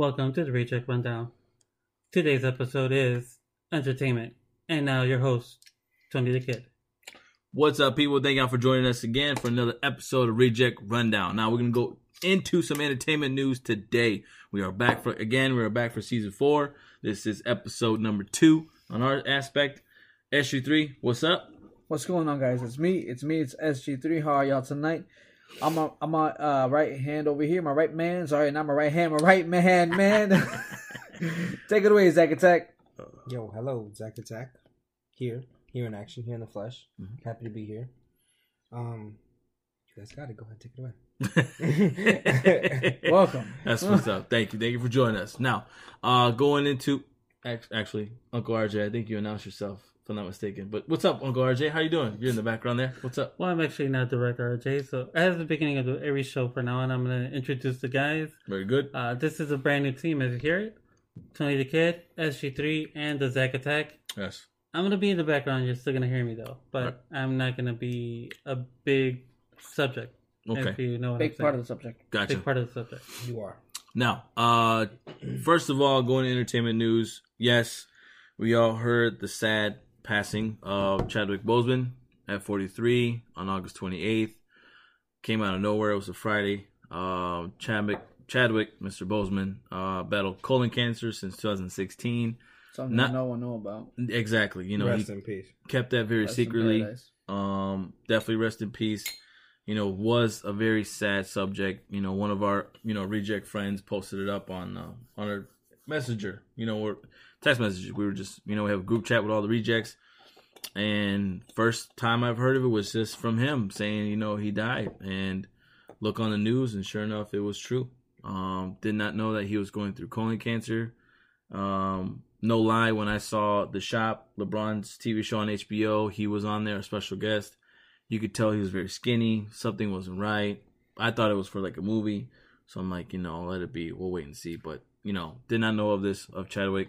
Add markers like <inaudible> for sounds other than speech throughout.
Welcome to the Reject Rundown. Today's episode is entertainment. And now your host, Tony Da Kid. What's up, people? Thank y'all for joining us again for another episode of Reject Rundown. Now we're gonna go into some entertainment news today. We are back for again. We are back for season four. This is episode number two on our aspect. SG3, what's up? What's going on, guys? It's me. It's me. It's SG3. How are y'all tonight? I'm a, I'm a uh, right hand over here. My right man. Sorry, not my right hand. My right man, man. <laughs> Take it away, Zack Attack. Yo, hello, Zack Attack. Here, here in action, here in the flesh. Mhm. Happy to be here. Um, you guys got it. Go ahead, take it away. <laughs> Welcome. That's what's up. Thank you. Thank you for joining us. Now, uh, going into actually, Uncle RJ, I think you announced yourself, if I'm not mistaken. But what's up, Uncle RJ? How you doing? You're in the background there. What's up? Well, I'm actually not director RJ, so as the beginning of the, every show for now on, I'm going to introduce the guys. Very good. Uh, this is a brand new team, as you hear it. Tony Da Kid, SG3, and the Zack Attack. Yes. I'm going to be in the background. You're still going to hear me, though. But Right. I'm not going to be a big subject, Okay. if you know what Big I'm part of the subject. Gotcha. Big part of the subject. you are. Now, uh, first of all, going to entertainment news. Yes, we all heard the sad passing of Chadwick Boseman at 43 on August 28th. Came out of nowhere. It was a Friday. Uh, Chadwick, Chadwick, Mr. Boseman, uh, battled colon cancer since 2016. Something Not- no one know about. Exactly. You know, Rest he in peace. kept that very Rest secretly. Um, definitely rest in peace. You know, was a very sad subject. You know, one of our you know reject friends posted it up on uh, on our messenger. You know, or text messages. We were just you know we have a group chat with all the rejects, and first time I've heard of it was just from him saying you know he died, and look on the news, and sure enough, it was true. Um, did not know that he was going through colon cancer. Um, no lie, when I saw The Shop, LeBron's TV show on HBO, he was on there, a special guest. You could tell he was very skinny. Something wasn't right. I thought it was for like a movie. So I'm like, you know, I'll let it be. We'll wait and see. But, you know, did not know of this, of Chadwick.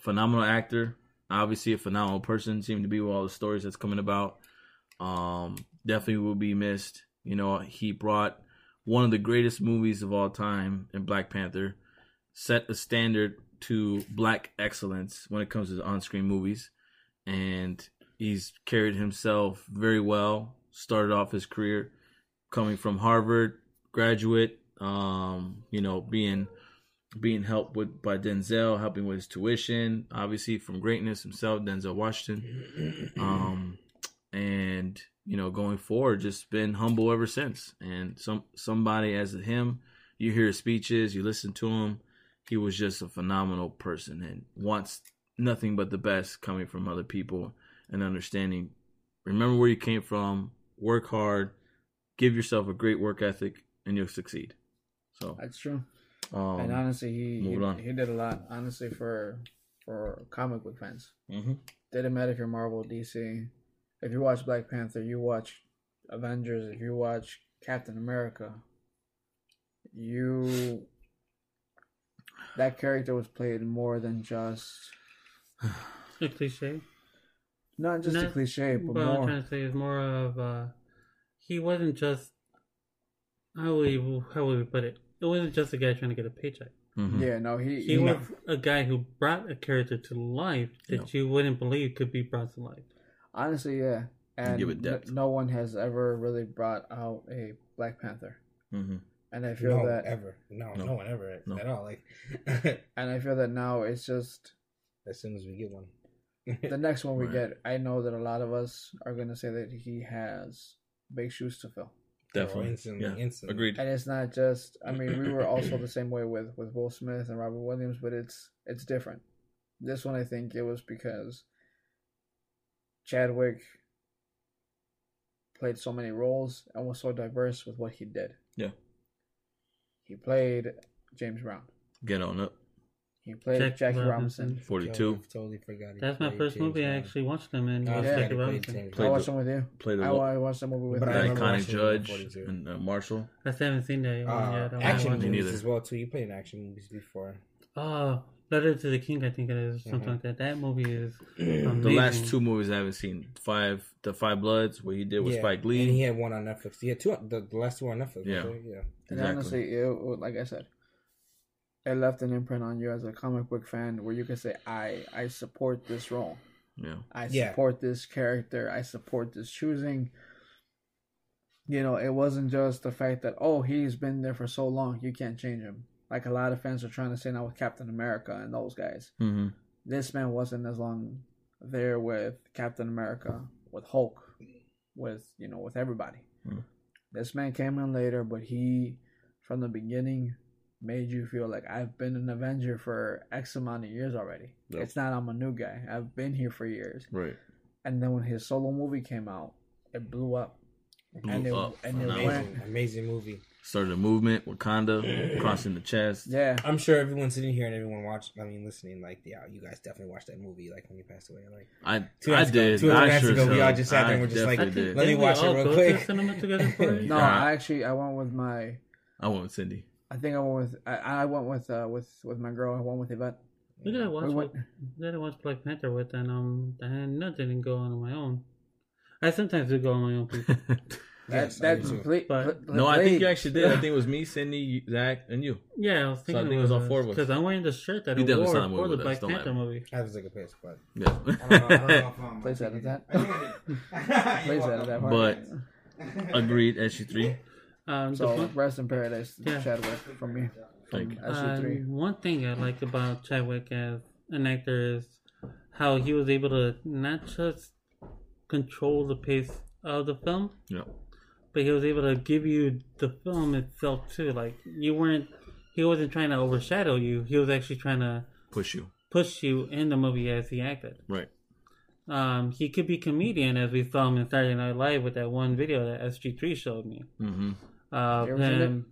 Phenomenal actor. Obviously a phenomenal person. Seemed to be with all the stories that's coming about. Um, definitely will be missed. You know, he brought one of the greatest movies of all time in Black Panther. Set a standard to black excellence when it comes to on-screen movies, and he's carried himself very well. Started off his career coming from Harvard, graduate, um, you know, being being helped with by Denzel, helping with his tuition, obviously from greatness himself, Denzel Washington, <clears throat> um, and you know, going forward, just been humble ever since. And some somebody as him, you hear his speeches, you listen to him he was just a phenomenal person and wants nothing but the best coming from other people and understanding remember where you came from work hard give yourself a great work ethic and you'll succeed so That's true. Um and honestly, he he, he did a lot. Honestly, for for comic book fans, mhm. didn't matter if you're Marvel, DC. If you watch Black Panther, you watch Avengers. If you watch Captain America, you that character was played more than just A cliche. not just a cliche, but what I'm more. trying to say is more of uh, he wasn't just how would we, how would we put it? It wasn't just a guy trying to get a paycheck. Mhm. Yeah, no, he, He he was a guy who brought a character to life that you wouldn't believe could be brought to life. honestly, yeah, and Give it no, depth. no one has ever really brought out a Black Panther, Mhm. and I feel No, that, ever. No, No. no, one ever No. at all. Like, <laughs> and I feel that now it's just as soon as we get one. the <laughs> next one we Right. get. I know that a lot of us are gonna say that he has big shoes to fill. Definitely. instantly, yeah instantly. agreed. And it's not just i mean we were also the same way with with will smith and robert williams but it's it's different. This one i think it was because chadwick played so many roles and was so diverse with what he did. Yeah. he played james brown. Get on up he played Jack jackie Robinson. robinson 42 Totally, totally forgot. he That's my first James movie I actually watched him in. I was forgot Jackie Robinson. I watched the- them with you played the, I, I watched the movie with But the iconic judge 42. and uh, marshall I still haven't seen that one Uh, yet. I action watch it. Me movies neither. as well too. You played in action movies before. Oh, Letter to the King, I think it is, something Mhm. like that. That movie is <clears throat> the last two movies i haven't seen five the five bloods what he did with yeah. spike Lee, And he had one on Netflix. He had two. The, the last two on Netflix. Yeah. right? yeah. and Exactly. honestly it, like i said it left an imprint on you as a comic book fan where you can say, I I support this role. Yeah. I Yeah. support this character. I support this choosing. You know, it wasn't just the fact that oh he's been there for so long, you can't change him. Like a lot of fans are trying to say now with Captain America and those guys. Mm-hmm. This man wasn't as long there with Captain America, with Hulk, with you know with everybody. Hmm. This man came in later, but he from the beginning made you feel like I've been an Avenger for X amount of years already. Yep. It's not I'm a new guy. I've been here for years. Right. And then when his solo movie came out, it blew up. Blew And it- up. and it phenomenal. went- Amazing, amazing movie. Started a movement, Wakanda, crossing the chest. Yeah. I'm sure everyone sitting here and everyone watching, I mean, listening, like, yeah, you guys definitely watched that movie, like when you passed away. Like, I Two I nights ago- did. two I sure ago, as we all just sat there and I were just like, definitely let me watch it oh, real quick. To cinema together <laughs> for? No, Nah. I actually I went with my I went with Cindy. I think I went with I, I went with uh with with my girl. I went with Yvette. Who did I watch? We went- Who did I watch Black Panther with? And um, and no, didn't go on my own. I sometimes do go on my own. People. <laughs> Yes, that I do too. ple- But- no, I think you actually did. I think it was me, Cindy, Zach, and you. Yeah, I was thinking I think it was all four of us. because I'm wearing the shirt that You I definitely wore saw the for the Black. Panther movie. I was like a piss, but Yeah. I don't know, I don't know if I'm <laughs> Please edit that. I think I did. <laughs> Please edit that part. But- Agreed. SG3. Um, so fun- rest in paradise, Yeah. Chadwick from me. Thank you. From SG3. Um, one thing I like about Chadwick as an actor is how he was able to not just control the pace of the film, Yeah. but he was able to give you the film itself too. Like you weren't, he wasn't trying to overshadow you. He was actually trying to Push you. push you in the movie as he acted. Right. Um, he could be comedian as we saw him in Saturday Night Live with that one video that SG3 showed me. Mm-hmm. Uh, You ever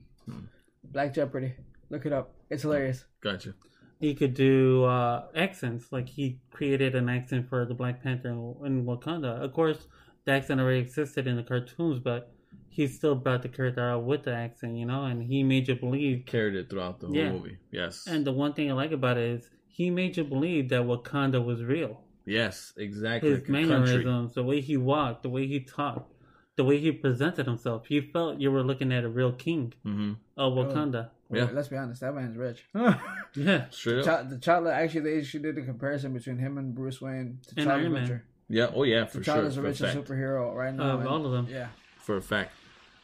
Black Jeopardy. Look it up. It's hilarious. Gotcha. he could do uh, accents. Like he created an accent for the Black Panther in, in Wakanda. Of course, the accent already existed in the cartoons, but he still brought the character out with the accent, you know, and he made you believe. Carried it throughout the whole Yeah. movie. Yes. And the one thing I like about it is he made you believe that Wakanda was real. yes, exactly. His like a country. mannerisms, the way he walked, the way he talked, the way he presented himself. You felt you were looking at a real king Mm-hmm. of Wakanda. Yeah. Let's be honest. That man's rich. <laughs> Yeah. Straight up. Ch- the T'Challa actually they actually did a comparison between him and Bruce Wayne. And T'Challa's Iron Man. richer. Yeah. Oh yeah, for sure. T'Challa's For a a richer superhero right now. Of and- all of them. Yeah. For a fact.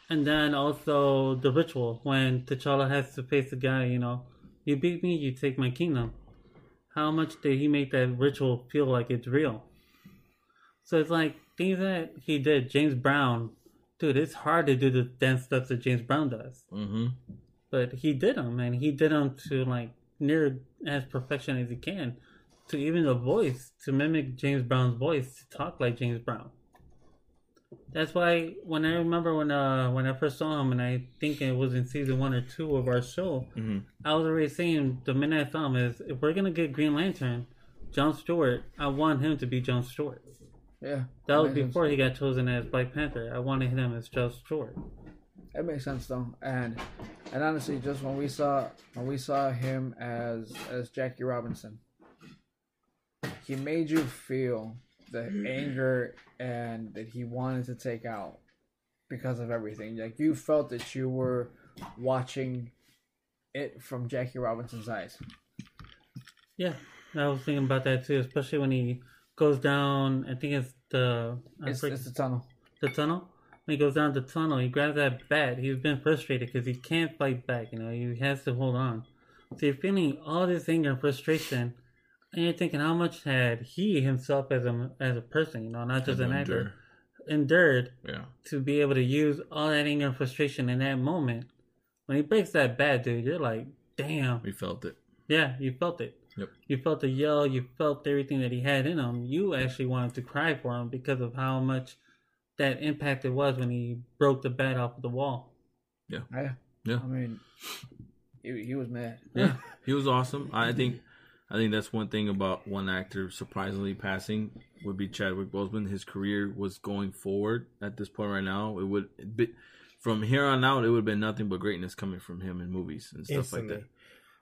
And then also the ritual when T'Challa has to face the guy, you know, you beat me, you take my kingdom. How much did he make that ritual feel like it's real? So it's like things that he did. James Brown, dude, it's hard to do the dance steps that James Brown does, Mm-hmm. but he did them, and he did them to like near as perfection as he can. To even the voice to mimic James Brown's voice to talk like James Brown. That's why when I remember when uh when I first saw him and I think it was in season one or two of our show, Mm-hmm. I was already saying the minute I saw him is if we're gonna get Green Lantern, John Stewart, I want him to be John Stewart. Yeah. That was makes sense. before he got chosen as Black Panther. I wanted him as John Stewart. That makes sense though, and and honestly, just when we saw when we saw him as as Jackie Robinson, he made you feel the anger and that he wanted to take out because of everything. Like you felt that you were watching it from Jackie Robinson's eyes. Yeah, I was thinking about that too, especially when he goes down. I think it's the It's, forget- it's the tunnel. the tunnel. When he goes down the tunnel, he grabs that bat. He's been frustrated because he can't fight back. You know, he has to hold on. So you're feeling all this anger and frustration, and you're thinking how much had he himself as a as a person, you know, not just an actor, endured Yeah. to be able to use all that anger and frustration in that moment. When he breaks that bat, dude, you're like, damn. We felt it. Yeah, you felt it. Yep. You felt the yell. You felt everything that he had in him. You actually wanted to cry for him because of how much that impact it was when he broke the bat off of the wall. Yeah. Yeah. Yeah. I mean, he, he was mad. Yeah, <laughs> he was awesome. I think, I think that's one thing about one actor surprisingly passing would be Chadwick Boseman. His career was going forward at this point right now. It would be, from here on out, it would have been nothing but greatness coming from him in movies and stuff Instantly. like that.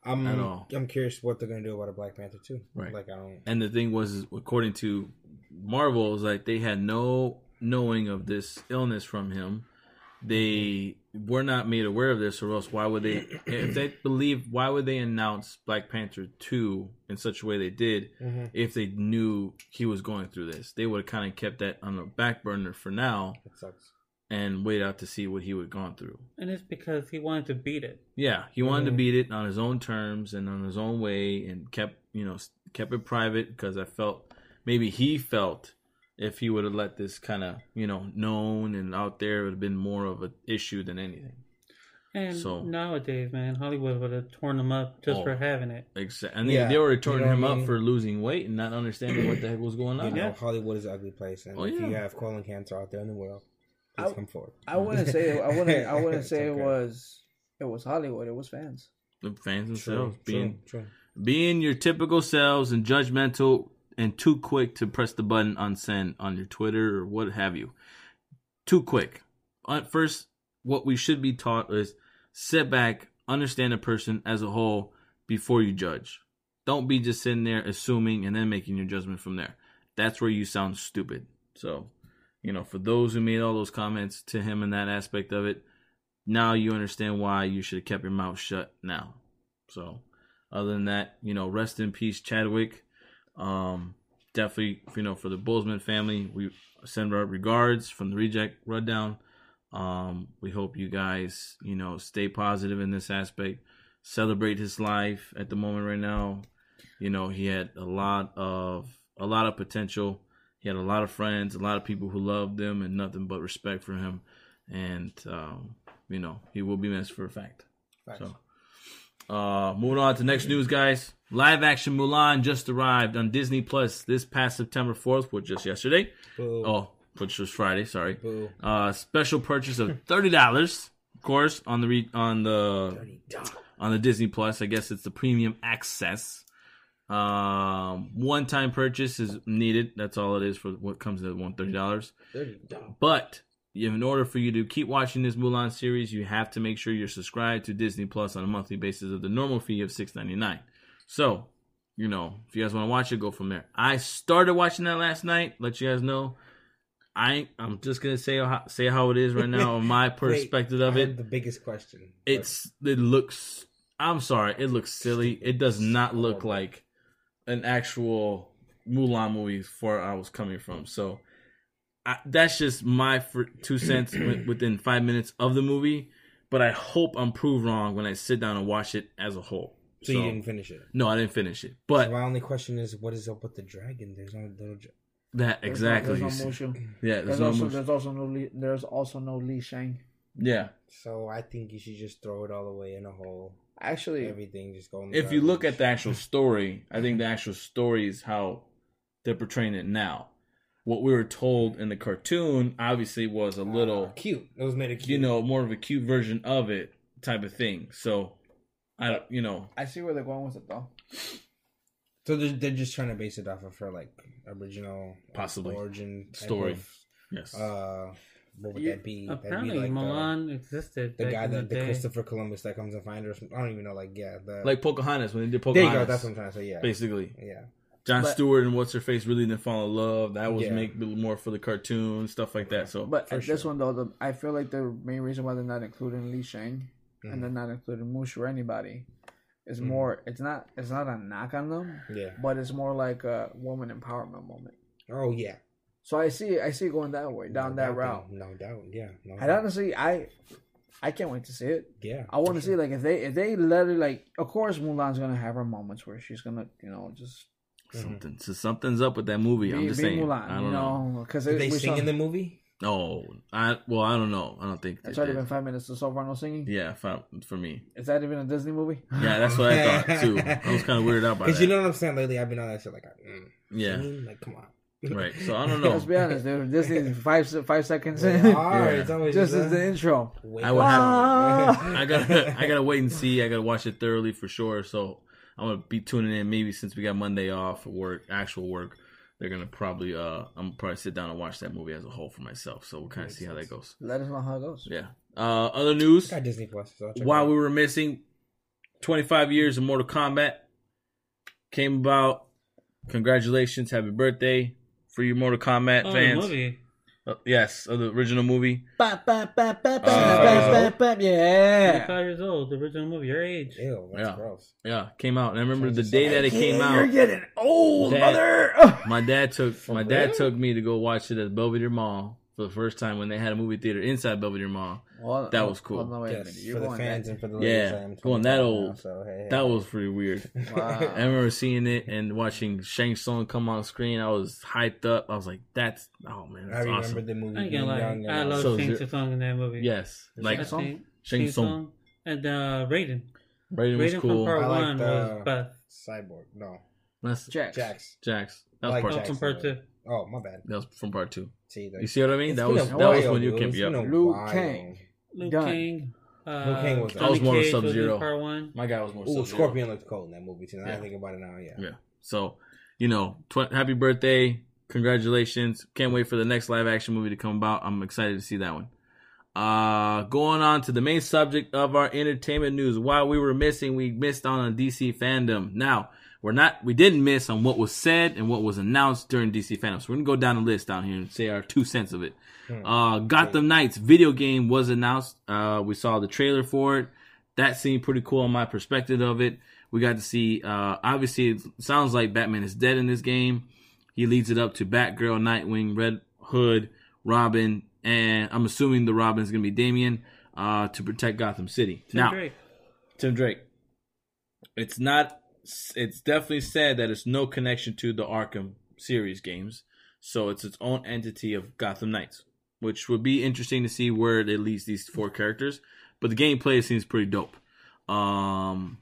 I'm At all. I'm curious what they're gonna do about a Black Panther too. Right. Like I don't. And the thing was, according to Marvel, is like they had no knowing of this illness from him, they were not made aware of this, or else why would they? if they <clears throat> believe, why would they announce Black Panther two in such a way they did? Mm-hmm. If they knew he was going through this, they would have kind of kept that on the back burner for now It sucks. And wait out to see what he would have gone through. And it's because he wanted to beat it. Yeah, he wanted to beat it on his own terms and on his own way, and kept you know kept it private because I felt maybe he felt if he would have let this kind of you know known and out there, it would have been more of an issue than anything. And So- nowadays, man, Hollywood would have torn him up just Oh. for having it. Exactly, and they, Yeah, they were you know him I up for losing weight and not understanding what the heck was going on. You on. know, Hollywood is an ugly place, and Oh, if you have colon cancer out there in the world, please I- come forward. I wouldn't say I wouldn't I wouldn't <laughs> It's say it was it was Hollywood. It was fans. The fans True, themselves being true, true. being your typical selves and judgmental and too quick to press the button on send on your Twitter or what have you. Too quick. At first, what we should be taught is sit back, understand a person as a whole before you judge. Don't be just sitting there assuming and then making your judgment from there. That's where you sound stupid. So, you know, for those who made all those comments to him in that aspect of it, now you understand why you should have kept your mouth shut now. So, other than that, you know, rest in peace, Chadwick. Um, definitely, you know, for the Boseman family, we send our regards from the Reject Rundown. Um, we hope you guys, you know, stay positive in this aspect. Celebrate his life at the moment right now. You know, he had a lot of a lot of potential. He had a lot of friends, a lot of people who loved him, and nothing but respect for him. And um, you know, he will be missed for a fact. Facts. So, uh, moving on to next news, guys. Live action Mulan just arrived on Disney Plus this past September 4th, which just yesterday. Boo. Oh, which was Friday. Sorry. Boo. Uh, special purchase of thirty dollars, of course, on the re- on the Dirty dog. on the Disney Plus. I guess it's the premium access. Um, one time purchase is needed. That's all it is for what comes at one thirty dollars. But in order for you to keep watching this Mulan series, you have to make sure you're subscribed to Disney Plus on a monthly basis of the normal fee of six ninety nine. So, you know, if you guys want to watch it, go from there. I started watching that last night. Let you guys know. I I'm just gonna say how, say how it is right now, <laughs> on my perspective of I it. The biggest question. It's it looks. I'm sorry, it looks silly. It does not look like an actual Mulan movie where I was coming from. So I, that's just my fr- two cents <clears throat> within five minutes of the movie. But I hope I'm proved wrong when I sit down and watch it as a whole. so, you didn't finish it. No, I didn't finish it. So But my only question is, what is up with the dragon? There's no little. dra- that There's no- exactly. There's no, Mushu. <clears throat> yeah, there's, There's no also motion. there's also no Li, there's also no Li Shang. Yeah. So I think you should just throw it all away in a hole. Actually, Everything just going. If you look at the actual story, I think the <laughs> actual story is how they're portraying it now. What we were told in the cartoon obviously was a little, Uh, cute. It was made a cute. you know, more of a cute version of it type of thing. So, I don't, you know, I see where they're going with it though. So they're, they're just trying to base it off of her like original like, Possibly. origin Story. of, yes. uh, what would You- that be? That'd be Apparently, like, uh, Mulan existed. the back guy in that the, the day. Christopher Columbus that comes and finds her. I don't even know. Like yeah, the like Pocahontas when they did Pocahontas. there Pocahontas. you go. That's what I'm trying to say. Yeah, Basically, yeah. John But- Stewart and what's her face really didn't fall in love. That was Yeah. make more for the cartoon stuff like that. So, But For at this sure. one though, the, I feel like the main reason why they're not including Li Shang Mhm. and they're not including Mushu or anybody is Mhm. more. It's not. It's not a knock on them, Yeah. but it's more like a woman empowerment moment. Oh yeah. So I see. I see it going that way, down No that doubt, route. No doubt. Yeah. No And doubt. honestly, I, I can't wait to see it. yeah. I want for to see like if they if they let her like. Of course, Mulan's gonna have her moments where she's gonna you know just something, so something's up with that movie. I'm just be saying. Mulan, I don't you know. know, because they sing in the movie? No, I well, I don't know. I don't think they It's already did. been five minutes so far no singing. Yeah, for, for me. Is that even a Disney movie? Yeah, that's what I thought too. I was kind of <laughs> weirded out by Because that. you know what I'm saying. Lately, I've been on that shit like, mm, yeah, singing? like come on. Right. So I don't <laughs> know. Let's be honest, dude. This is <laughs> five five seconds They in. are. Yeah. It's always Just just as the intro. Wake I would up. have- I gotta, I gotta wait and see. I gotta watch it thoroughly for sure. So I'm gonna be tuning in. Maybe since we got Monday off work, actual work, they're gonna probably, uh, I'm gonna probably sit down and watch that movie as a whole for myself. So we'll kind of Makes see how that goes. Let us know how it goes. Yeah. Uh, other news. I got Disney Plus. So I'll check it While out. we were missing 25 years of Mortal Kombat came about. Congratulations, happy birthday for you Mortal Kombat Oh, the fans. movie. Uh, yes, of the original movie. Ba, ba, ba, ba, ba, Uh, ba, ba, ba, Yeah. 25 years old, the original movie, your age. Ew, that's Yeah. gross. Yeah, came out. And I remember the day that it Yeah, came You're out. getting old, Dad- mother. <laughs> My dad took my dad took me to go watch it at Belvedere Mall for the first time when they had a movie theater inside Belvedere Mall. Well, That was cool. hold on, wait Yes. You're for the fans that- and for the Yeah, ladies, going that 25 now, old. so, hey, hey. That was pretty weird. <laughs> Wow. <laughs> I remember seeing it and watching Shang Tsung come on screen. I was hyped up. I was like, "That's oh man, that's I that's remember awesome." the movie I ain't being gonna lie, young. I love So Shang zero- Tsung in that movie. Yes, The like Shang Tsung? Shang Shang Tsung. Tsung and uh, Raiden. Raiden was Raiden cool. from part I like one the- was best. Cyborg. No, That's Jax. Jax. Jax. That was Like part two. Jax. part two. Oh, my bad. That was from part two. See, You see what I mean? That was a that was when you came. It's Yep. been a Liu while. Kang. Liu Kang. Uh, Liu Kang was- Johnny That was more of Cage Sub-Zero. Part one. My guy was more. Ooh, Sub-Zero. Scorpion looked cold in that movie too. Now Yeah. I think about it now, yeah. Yeah. So, you know, tw- happy birthday. Congratulations. Can't wait for the next live action movie to come about. I'm excited to see that one. Uh, going on to the main subject of our entertainment news. While we were missing, we missed on a DC FanDome. Now, we're not, we didn't miss on what was said and what was announced during DC FanDome. So we're gonna go down the list down here and say our two cents of it. Uh, Gotham Knights video game was announced. Uh, we saw the trailer for it. That seemed pretty cool on my perspective of it. We got to see, uh, obviously it sounds like Batman is dead in this game. He leads it up to Batgirl, Nightwing, Red Hood, Robin, and I'm assuming the Robin is going to be Damian, uh, to protect Gotham City. Tim now, Drake. Tim Drake. It's not. It's definitely said that it's no connection to the Arkham series games, so it's its own entity of Gotham Knights, which would be interesting to see where it leads these four characters. But the gameplay seems pretty dope. Um,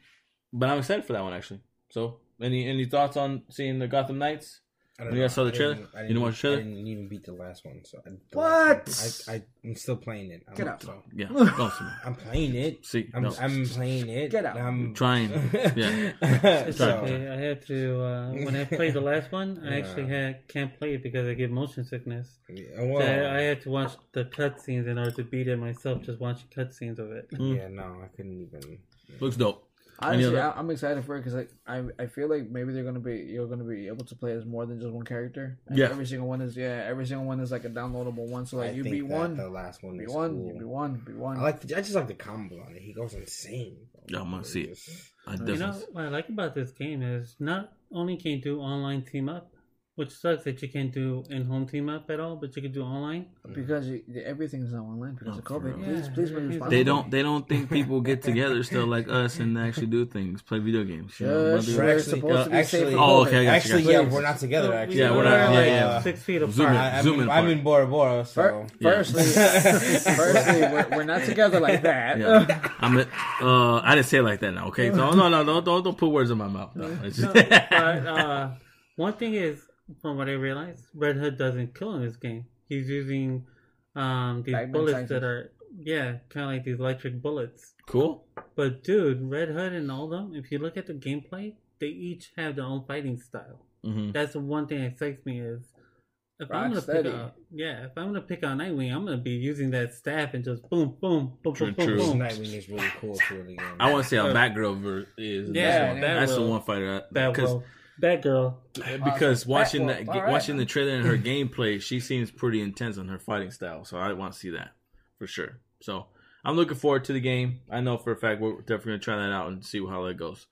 but I'm excited for that one actually. So, any any thoughts on seeing the Gotham Knights? I don't When you guys saw the I didn't- trailer? I You didn't watch the trailer? I didn't even beat the last one. So I, What? I, I I'm still playing it. I'm, Get out. So, Yeah, <laughs> awesome. I'm playing it. See, I'm, no. I'm playing it. Get out. I'm Trying. <laughs> Yeah. <laughs> It's so, okay. I had to uh, when I played the last one. I actually had can't play it because I get motion sickness. yeah, So I, I had to watch the cutscenes in order to beat it myself. Just watching cutscenes of it. Mm. yeah, no, I couldn't even. Looks dope. Honestly, other- I, I'm excited for it because like I I feel like maybe they're gonna be you're gonna be able to play as more than just one character. And Yeah. every single one is yeah every single one is like a downloadable one. So like I you think beat that one, The last one. be is one, cool. you be one, be one. I like. The, I just like the combo on it. He goes insane. bro. Yeah, I'm gonna see it. Just- I You definitely. know what I like about this game is not only can you do online team up, which sucks that you can't do in-home team up at all, but you can do online. because you, everything's now online because Oh, of COVID. real. Please, Yeah, please be everything's responsible. They don't. They don't think people get together still like us and actually do things, play video games. You know, Shush, whether- we're actually- supposed to be actually- Oh, okay, I Actually, got yeah, we're not together. Actually, Yeah, we're not- like yeah, yeah. six feet apart. Zoom in. I, I'm, Zoom in in, I'm in Bora Bora, so Fir- Yeah. Firstly, <laughs> firstly, we're, we're not together like that. Yeah. I'm. A, uh, I didn't say it like that now. Okay, so no, no, no, don't don't put words in my mouth. No, <laughs> it's No, but uh, one thing is, from what I realized, Red Hood doesn't kill in this game. He's using um, these Bagman bullets scientists. that are yeah, kind of like these electric bullets. cool. But dude, Red Hood and all them, if you look at the gameplay, they each have their own fighting style. hmm That's the one thing that excites me is if I'm gonna pick out, yeah, if I'm gonna pick out Nightwing, I'm gonna be using that staff and just boom, boom, boom, True, boom, true. boom, boom. Nightwing is really cool too in the game. I want to see how Batgirl ver- is. in Yeah, one. that that's the one fighter. That Because will, that girl. because Awesome. watching Batgirl. that, All right, watching the trailer and her gameplay, she seems pretty intense on her fighting style. So I want to see that for sure. So I'm looking forward to the game. I know for a fact we're definitely gonna try that out and see how that goes.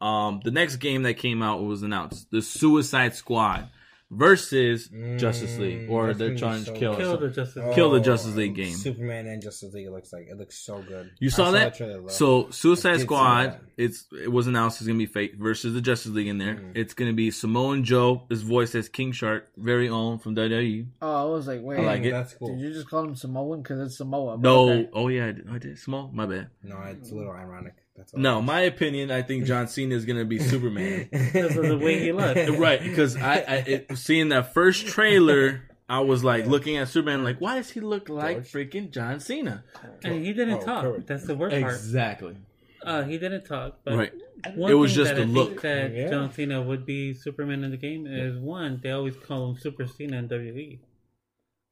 Um, the next game that came out was announced: the Suicide Squad versus Justice League, Mm, or that's they're trying so to kill. good. Kill the Justice. Oh, Kill the Justice League game. Superman and Justice League. Looks like it looks so good. You I saw that? the. So Suicide Squad, it's it was announced it's gonna be fake versus the Justice League in there. Mhm. It's gonna be Samoan Joe is voiced as King Shark, very own from WWE. Oh, I was like, wait, I like it. That's cool. did you just call him Samoan because it's Samoa? No, okay. oh yeah, I did. I did. Small, my bad. No, it's a little ironic. That's all. No, my opinion, I think John Cena is gonna be <laughs> Superman. Because of the way he looks. right? Because I, I it, seeing that first trailer, I was like looking at Superman, like, why does he look like George. freaking John Cena? And he didn't Oh, talk. correct. That's the worst part. Exactly. Uh, he didn't talk. But Right. one It was thing just that the look. Think that Yeah. John Cena would be Superman in the game is one. They always call him Super Cena in WWE.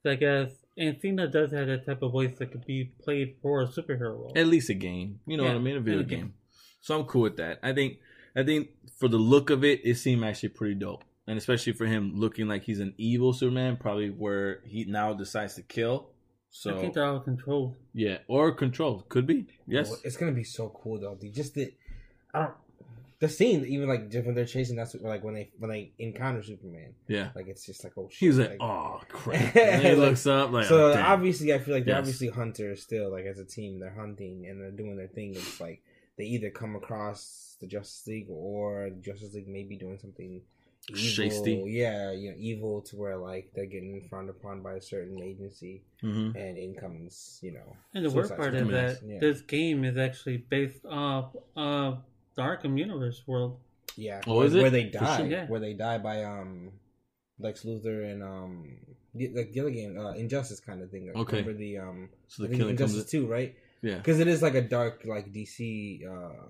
So I guess, and Cena does have that type of voice that could be played for a superhero role. At least a game. You know Yeah, what I mean? A video a game. game. So I'm cool with that. I think I think for the look of it, it seemed actually pretty dope. and especially for him looking like he's an evil Superman, probably where he now decides to kill. So I So think they're all controlled. yeah, or controlled could be. Yes, it's gonna be so cool though. dude. Just the, I don't. The scene, even like just when they're chasing, that's what, like when they when they encounter Superman, yeah. like it's just like oh shit. He was like, "Oh <laughs> crap!" And he Like, looks up like, so oh, damn. obviously, I feel like they're Yes. obviously hunters still. Like as a team, they're hunting and they're doing their thing. It's like they either come across the Justice League or the Justice League may be doing something evil. Shasty. Yeah, you know, evil to where like they're getting frowned upon by a certain agency, Mhm. and in comes you know. And the worst part is Squad. that Yeah. this game is actually based off of the Arkham Universe world. Yeah. Oh, where, is it? Where they die. sure. Yeah. Where they die by um Lex Luthor and um like Gilligan, uh, Injustice kind of thing. Like, Okay. Remember the um So the think killing comes. Injustice two, right? Yeah. Because it is like a dark like DC uh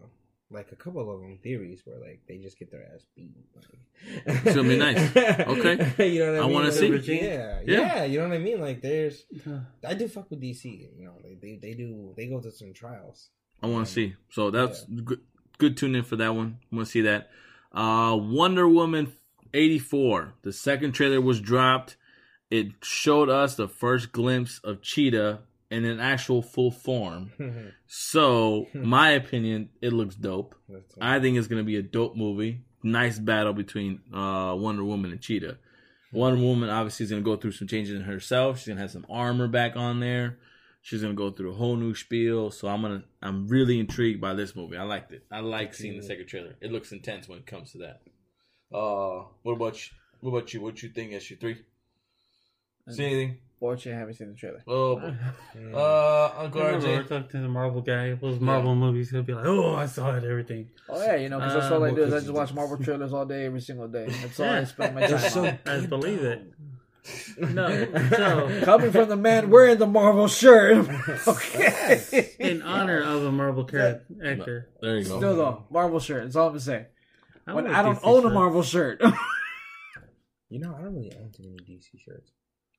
like a couple of them theories where like they just get their ass beat. Like, It's gonna be nice. Okay. <laughs> you know what I, I mean? wanna Like, see. Yeah, Yeah. yeah, You know what I mean? Like there's I do fuck with DC. You know, they they, they do they go through some trials. I want Um, to see. So that's good. Good tune in for that one. I want to see that. Uh, Wonder Woman eighty four. The second trailer was dropped. It showed us the first glimpse of Cheetah in an actual full form. <laughs> So, my opinion, it looks dope. I think it's gonna be a dope movie. Nice battle between uh, Wonder Woman and Cheetah. Wonder Woman obviously is gonna go through some changes in herself. She's gonna have some armor back on there. She's gonna go through a whole new spiel. So I'm gonna I'm really intrigued by this movie. I liked it. I like seeing the second trailer. It looks intense when it comes to that. Uh, what about you? What about you? What you think, SG3? See anything? Fortunately, I haven't seen the trailer. Oh, Mm. <laughs> uh, Uncle Remember, we're RJ. talking to the Marvel guy. Those Marvel movies, he'll be like, "Oh, I saw it, everything." Oh yeah, you know, because that's Uh, all I do is I just watch? Marvel trailers all day, every single day. That's all I spend my They're time so on. I good, believe it. No, <laughs> so Coming from the man wearing the Marvel shirt. <laughs> okay. in honor of a Marvel character actor, There you go. Still though, Marvel shirt. That's all I'm saying. I, When I don't DC own a. Marvel shirt. <laughs> You know, I don't really own too many DC shirts.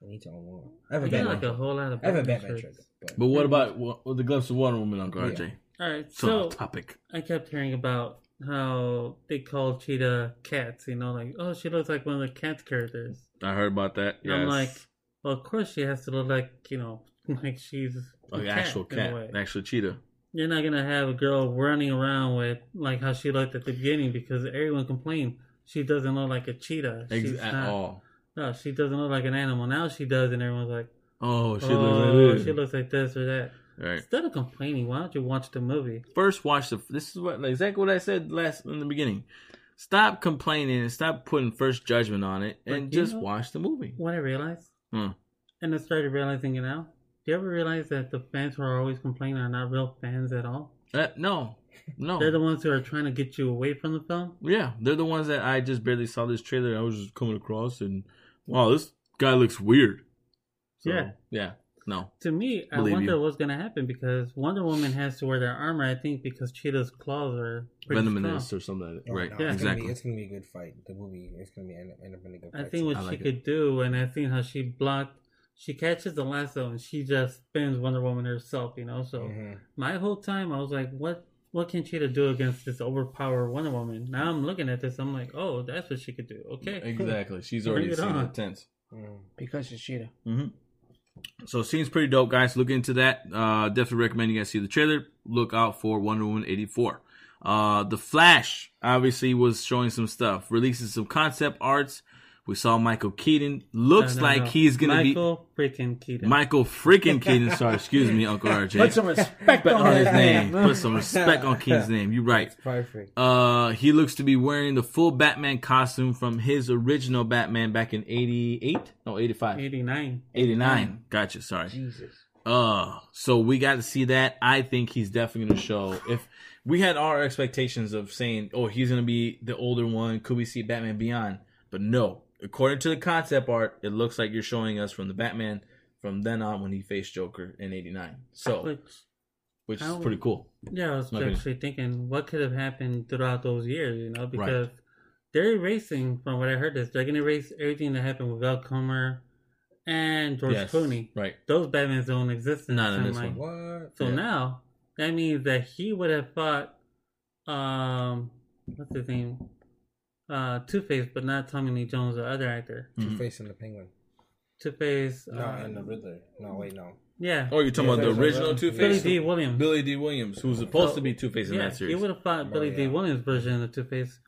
I need to own more. I have a I got Batman. like a whole lot of I have a Batman Batman shirts. shirt. But, But what about what, what the glimpse of Wonder Woman, Uncle Yeah. RJ? All right, So, so topic. I kept hearing about how they call Cheetah cats. You know, like oh, she looks like one of the cats characters. I heard about that. And I'm like, well, of course she has to look like you know, <laughs> like she's Like actual cat, an actual cheetah. You're not gonna have a girl running around with like how she looked at the beginning because everyone complained she doesn't look like a cheetah. Ex- She's at not- all. No, she doesn't look like an animal. Now she does, and everyone's like, Oh, she "Oh, looks like this. she looks like this or that." Right. Instead of complaining, why don't you watch the movie? First, watch the. This is what exactly what I said last in the beginning. Stop complaining and stop putting first judgment on it, and you just know- watch the movie. What I realized, Hmm. and I started realizing it now. Do you ever realize that the fans who are always complaining are not real fans at all? Uh, no, no. They're the ones who are trying to get you away from the film. yeah, they're the ones that I just barely saw this trailer. I was just coming across and wow, this guy looks weird. So, Yeah. yeah, no, To me, I wonder you. what's going to happen because Wonder Woman has to wear their armor. I think because Cheetah's claws are venomous strong. or something. Like that. Oh, right, no, Yeah. it's gonna exactly. be, it's gonna be a good fight. The movie is gonna be end up, end up in a good fight. I think what I she like it. could do, and I think how she blocked, she catches the lasso and she just spins Wonder Woman herself. You know, so Mhm. my whole time I was like, what? What can Cheetah do against this overpowered Wonder Woman? Now I'm looking at this, I'm like, oh, that's what she could do. Okay, Exactly. She's already it seen the tense. Mhm. because she's cheetah. hmm So seems pretty dope, guys. Look into that. Uh, definitely recommend you guys see the trailer. Look out for Wonder Woman eighty four. Uh, the Flash obviously was showing some stuff, releasing some concept arts. We saw Michael Keaton. Looks No, no, like no. he's gonna be. Michael freaking Keaton. Michael freaking <laughs> Keaton. Sorry, excuse me, Uncle RJ. Put some respect on, on his his name. name. Put some respect on Keaton's <laughs> name. You're right. Perfect. Uh, he looks to be wearing the full Batman costume from his original Batman back in '88. No, '85. 89. 89. Gotcha. Sorry. Jesus. Uh, so we got to see that. I think he's definitely gonna show. If we had our expectations of saying, "Oh, he's gonna be the older one," could we see Batman Beyond? But no. According to the concept art, it looks like you're showing us from the Batman from then on when he faced Joker in '89. So, Which, which is how- pretty cool. yeah, I was My opinion. actually thinking what could have happened throughout those years, you know, because they're erasing, from what I heard, is they're going to erase everything that happened with Val Kilmer and George Yes. Clooney. Right. Those Batmans don't exist. Not in this like, one. What? So Yeah. now that means that he would have fought, um, what's his name? Uh, Two Face, but not Tommy Lee Jones, the other actor. Mm-hmm. Two Face and the Penguin. Two Face. No, uh, and the Riddler. No, wait, no. yeah. Oh, you're talking Yeah, about the original Riddler. Two Billy Dee Williams. Billy Dee Williams, who's supposed So, to be Two Face in yeah, that series. he would have fought Oh, Billy Dee Williams' version of Two Face.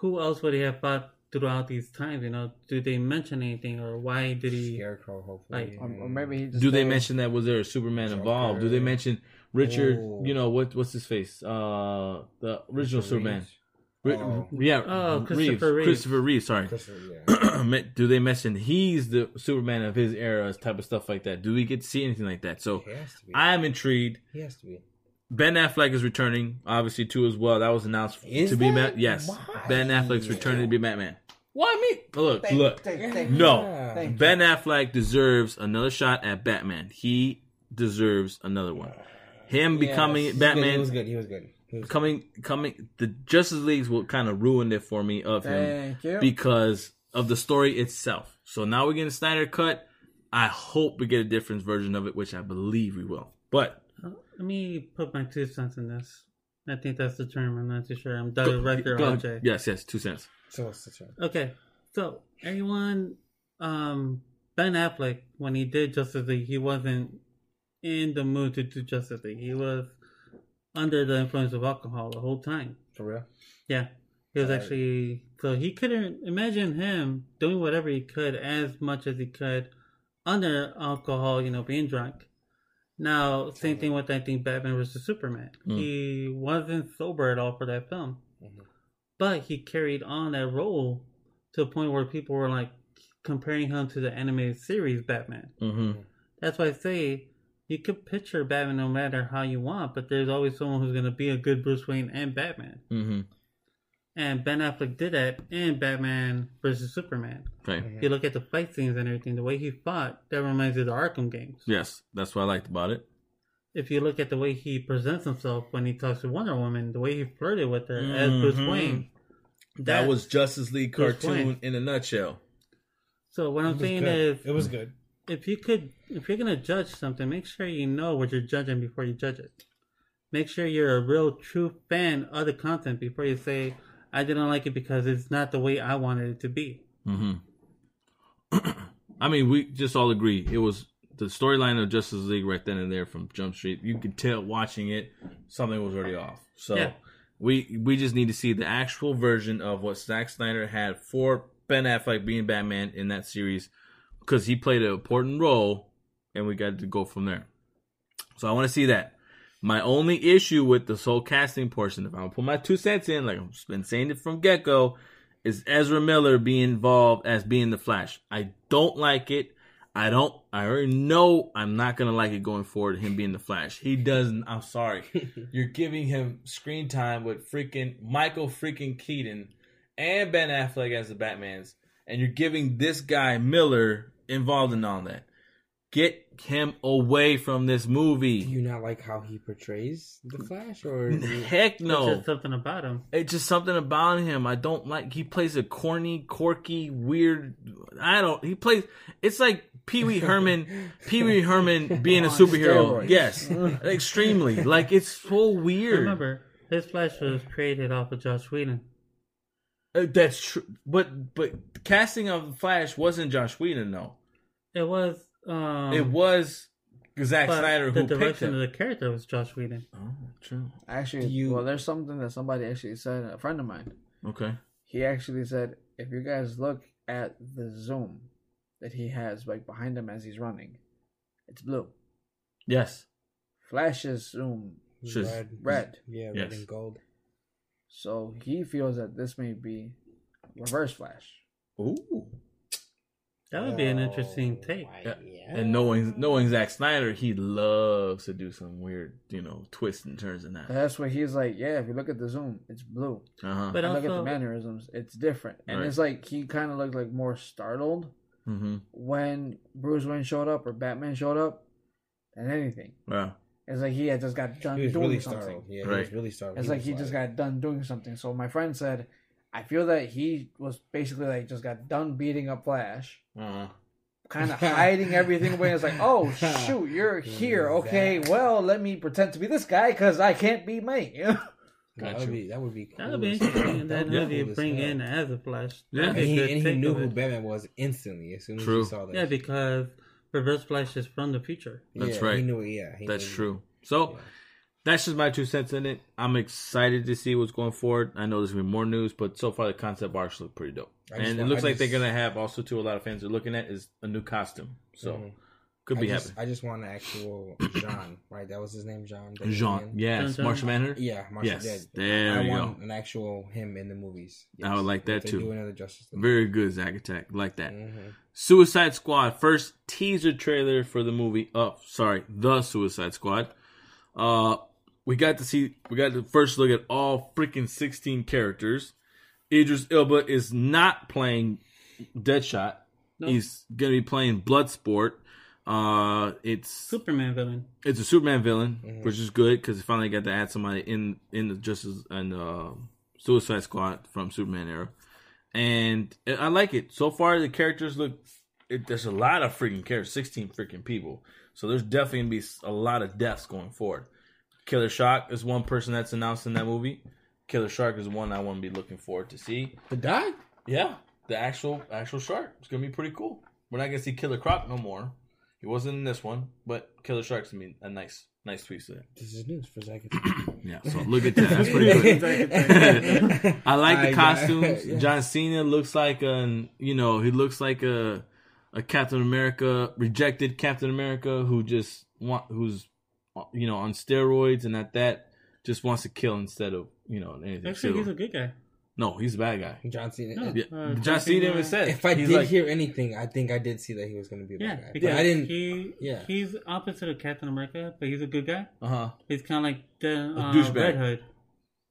Who else would he have fought throughout these times? You know, do they mention anything or why did he? Scarecrow, hopefully. Like- Or, or maybe he just Do they mention that was there a Superman involved? Do they mention Richard? Ooh. You know what? What's his face? Uh, the original Christopher Superman. Reeves. Ri- Oh. Yeah. Oh, Christopher Reeves. Reeves. Christopher Reeves. Sorry. Christopher, yeah. <clears throat> Do they mention he's the Superman of his era, type of stuff like that? Do we get to see anything like that? So he has to be. I am intrigued. he has to be. Ben Affleck is returning, obviously too as well. That was announced Is to be that? Matt. Yes, Why? Ben Affleck's returning to be Batman. Why me? Look, look. Thank- thank- No, Yeah. Thank you. Ben Affleck deserves another shot at Batman. He deserves another one. Him becoming Yes. He was good, He Batman, was good. He was good. He was coming, coming. The Justice Leagues will kind of ruined it for me of him you. because of the story itself. So now we're getting Snyder cut. I hope we get a different version of it, which I believe we will. But Uh, Let me put my two cents in this. I think that's the term. I'm not too sure. I'm director Go- OJ. yes, yes, two cents. so what's the term? Okay, so everyone, um, Ben Affleck, when he did Justice League, he wasn't in the mood to do Justice League. He was under the influence of alcohol the whole time. For real? Yeah, he was Right. actually so he couldn't imagine him doing whatever he could as much as he could under alcohol. You know, being drunk. Now, same thing with I think Batman vs Superman. Mm. He wasn't sober at all for that film, Mhm. but he carried on that role to a point where people were like comparing him to the animated series Batman. Mm-hmm. That's why I say you could picture Batman no matter how you want, but there's always someone who's gonna be a good Bruce Wayne and Batman. Mm-hmm. And Ben Affleck did that in Batman versus Superman. Okay. If you look at the fight scenes and everything, the way he fought, that reminds you of the Arkham games. Yes, that's what I liked about it. If you look at the way he presents himself when he talks to Wonder Woman, the way he flirted with her as Bruce Mhm. Wayne, That was Justice League Bruce cartoon Wayne. in a nutshell. So what I'm saying good. is, it was good. If you could, if you're gonna judge something, make sure you know what you're judging before you judge it. Make sure you're a real, true fan of the content before you say, "I didn't like it because it's not the way I wanted it to be." Mm-hmm. <clears throat> I mean, we just all agree it was the storyline of Justice League right then and there from Jump Street. You could tell watching it something was already off. So Yeah. we we just need to see the actual version of what Zack Snyder had for Ben Affleck being Batman in that series because he played an important role, and we got to go from there. So I want to see that. My only issue with this whole casting portion, if I'm gonna put my two cents in, like I've been saying it from get go, is Ezra Miller being involved as being the Flash. I don't like it. I don't. I already know I'm not gonna like it going forward. Him being the Flash. He doesn't. I'm sorry. <laughs> You're giving him screen time with freaking Michael freaking Keaton and Ben Affleck as the Batman's, and you're giving this guy Miller involved in all that. Get him away from this movie. Do movie. you not like how he portrays the Flash, or do <laughs> you- Heck It's no. just something about him. It's just something about him. I don't like. He plays a corny, quirky, weird. I don't. He plays. It's like Pee Wee Herman. <laughs> Pee Wee Herman being a superhero. steroids. Yes, extremely. Like it's so weird. Remember, his Flash was created off of Joss Whedon. Uh, that's true. But but the casting of the Flash wasn't Joss Whedon though. It was. Um, it was Zack but Snyder the who picked direction him. of the character was Joss Whedon. Oh, true. Actually, You- well, there's something that somebody actually said. A friend of mine, Okay. he actually said, if you guys look at the zoom that he has, like behind him as he's running, it's blue. Yes. Flash's zoom, Just- red, red. yeah, red Yes. and gold. So he feels that this may be Reverse Flash. Ooh. That would be an interesting Oh, take. my- Yeah. yeah. And knowing knowing Zack Snyder, he loves to do some weird, you know, twists and turns in that. That's where he's like, yeah, if you look at the zoom, it's blue. Uh huh. But And look at the mannerisms, it's different. And Right. it's like he kind of looked like more startled Mm-hmm. when Bruce Wayne showed up or Batman showed up than anything. Wow. It's like he had just got done he was doing really something. startled. Yeah, he was really startled. It's like he was just got done doing something. So my friend said, I feel that he was basically like just got done beating up Flash, Uh-huh. kind of <laughs> hiding everything away. It's like, oh shoot, you're <laughs> here. Okay, well let me pretend to be this guy because I can't be me. <laughs> That Gotcha. would be that would be cool. That would be interesting. And That then would who be cool bring in as a Flash? Yeah. That'd And he, and he knew who it. Batman was instantly as soon as True. he saw that. Yeah, because Reverse Flash is from the future. That's Yeah, right. He knew it. Yeah, he That's knew it. true. So Yeah. that's just my two cents in it. I'm excited to see what's going forward. I know there's gonna be more news, but so far the concept arts look pretty dope. I just And it looks I like they're gonna have also too a lot of fans are looking at is a new costume. So Mhm. Could I be just, happening. I just want an actual <clears throat> Jean, right? That was his name, Jean. Jean, yes, Jean- Martian Manhunter. Yeah, Martian Yes, Dead. there I you want go. an actual him in the movies. I would like that If too. Do another Justice League. Very good, Zack Attack. Like that. Mhm. Suicide Squad first teaser trailer for the movie. Oh, sorry, the Suicide Squad. Uh, we got to see. We got to first look at all freaking sixteen characters. Idris Elba is not playing Deadshot. Nope. He's gonna be playing Bloodsport. Uh, it's Superman villain. it's a Superman villain, Mhm. which is good because they finally got to add somebody in in the Justice and uh, Suicide Squad from Superman era, and I I like it so far. The characters look. It, there's a lot of freaking characters, sixteen freaking people. So there's definitely gonna be a lot of deaths going forward. Killer Shock is one person that's announced in that movie. Killer Shark is one I want to be looking forward to see. The die? Yeah, the actual actual shark. It's gonna be pretty cool. We're not gonna see Killer Croc no more. He wasn't in this one, but Killer Shark's gonna be a nice nice twist there. This is news for Zack. <clears throat> Yeah, so look at that. That's pretty <laughs> good. <laughs> I like the I costumes. <laughs> yeah. John Cena looks like an you know he looks like a a Captain America rejected Captain America who just want who's you know on steroids and at that just wants to kill instead of you know anything. Actually, he's a good guy. No, he's a bad guy. John Cena. No. Yeah, Uh, John John Cena Cena- even said If I did like, hear anything, I think I did see that he was going to be a Yeah, bad guy. because But I didn't. he yeah. he's opposite of Captain America, but he's a good guy. uh huh. He's kind of like the uh, douchebag. Red Hood.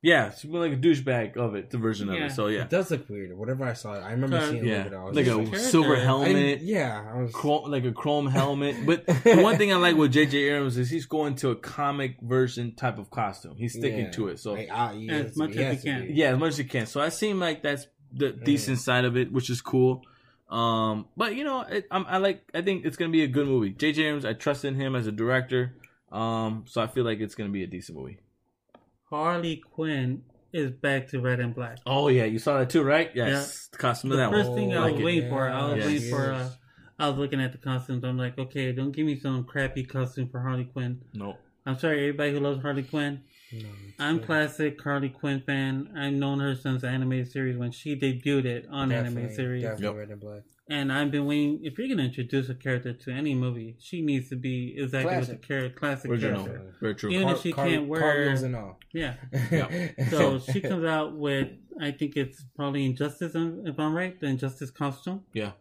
Yeah, it's like a douchebag of it, the version of Yeah. it. So yeah, It does look weird. Whatever I saw, I remember Uh, seeing yeah, it. But I was like just a Character. silver I I helmet. didn't- yeah, I was. Chrome, like a chrome helmet. <laughs> But the one thing I like with J.J. Abrams is he's going to a comic version type of costume. He's sticking yeah. to it. So Like, ah, he As has- much as has he to can. be. yeah, as much as you can. So I seem like that's the decent side of it, which is cool. Um, but you know, it, I'm, I like. I think it's gonna be a good movie. J.J. Abrams, I trust in him as a director. Um, so I feel like it's gonna be a decent movie. Harley Quinn is back to red and black. Oh yeah, you saw that too, right? Yes, the costume of The that first one. thing I Like was it. waiting for, I was Yes. waiting for. Uh, I was looking at the costumes. I'm like, okay, don't give me some crappy costume for Harley Quinn. No, I'm sorry, everybody who loves Harley Quinn. No, I'm it's classic Harley Quinn fan. I've known her since the animated series when she debuted it on definitely- animated series. Definitely Yep. red and black. And I've been waiting. If you're gonna introduce a character to any movie, she needs to be exactly what the character, classic original, character. very true. Even if she can't wear- cargoes and all. Yeah. Yeah. So she <laughs> comes out with, I think it's probably Injustice, if I'm right, the Injustice costume. Yeah,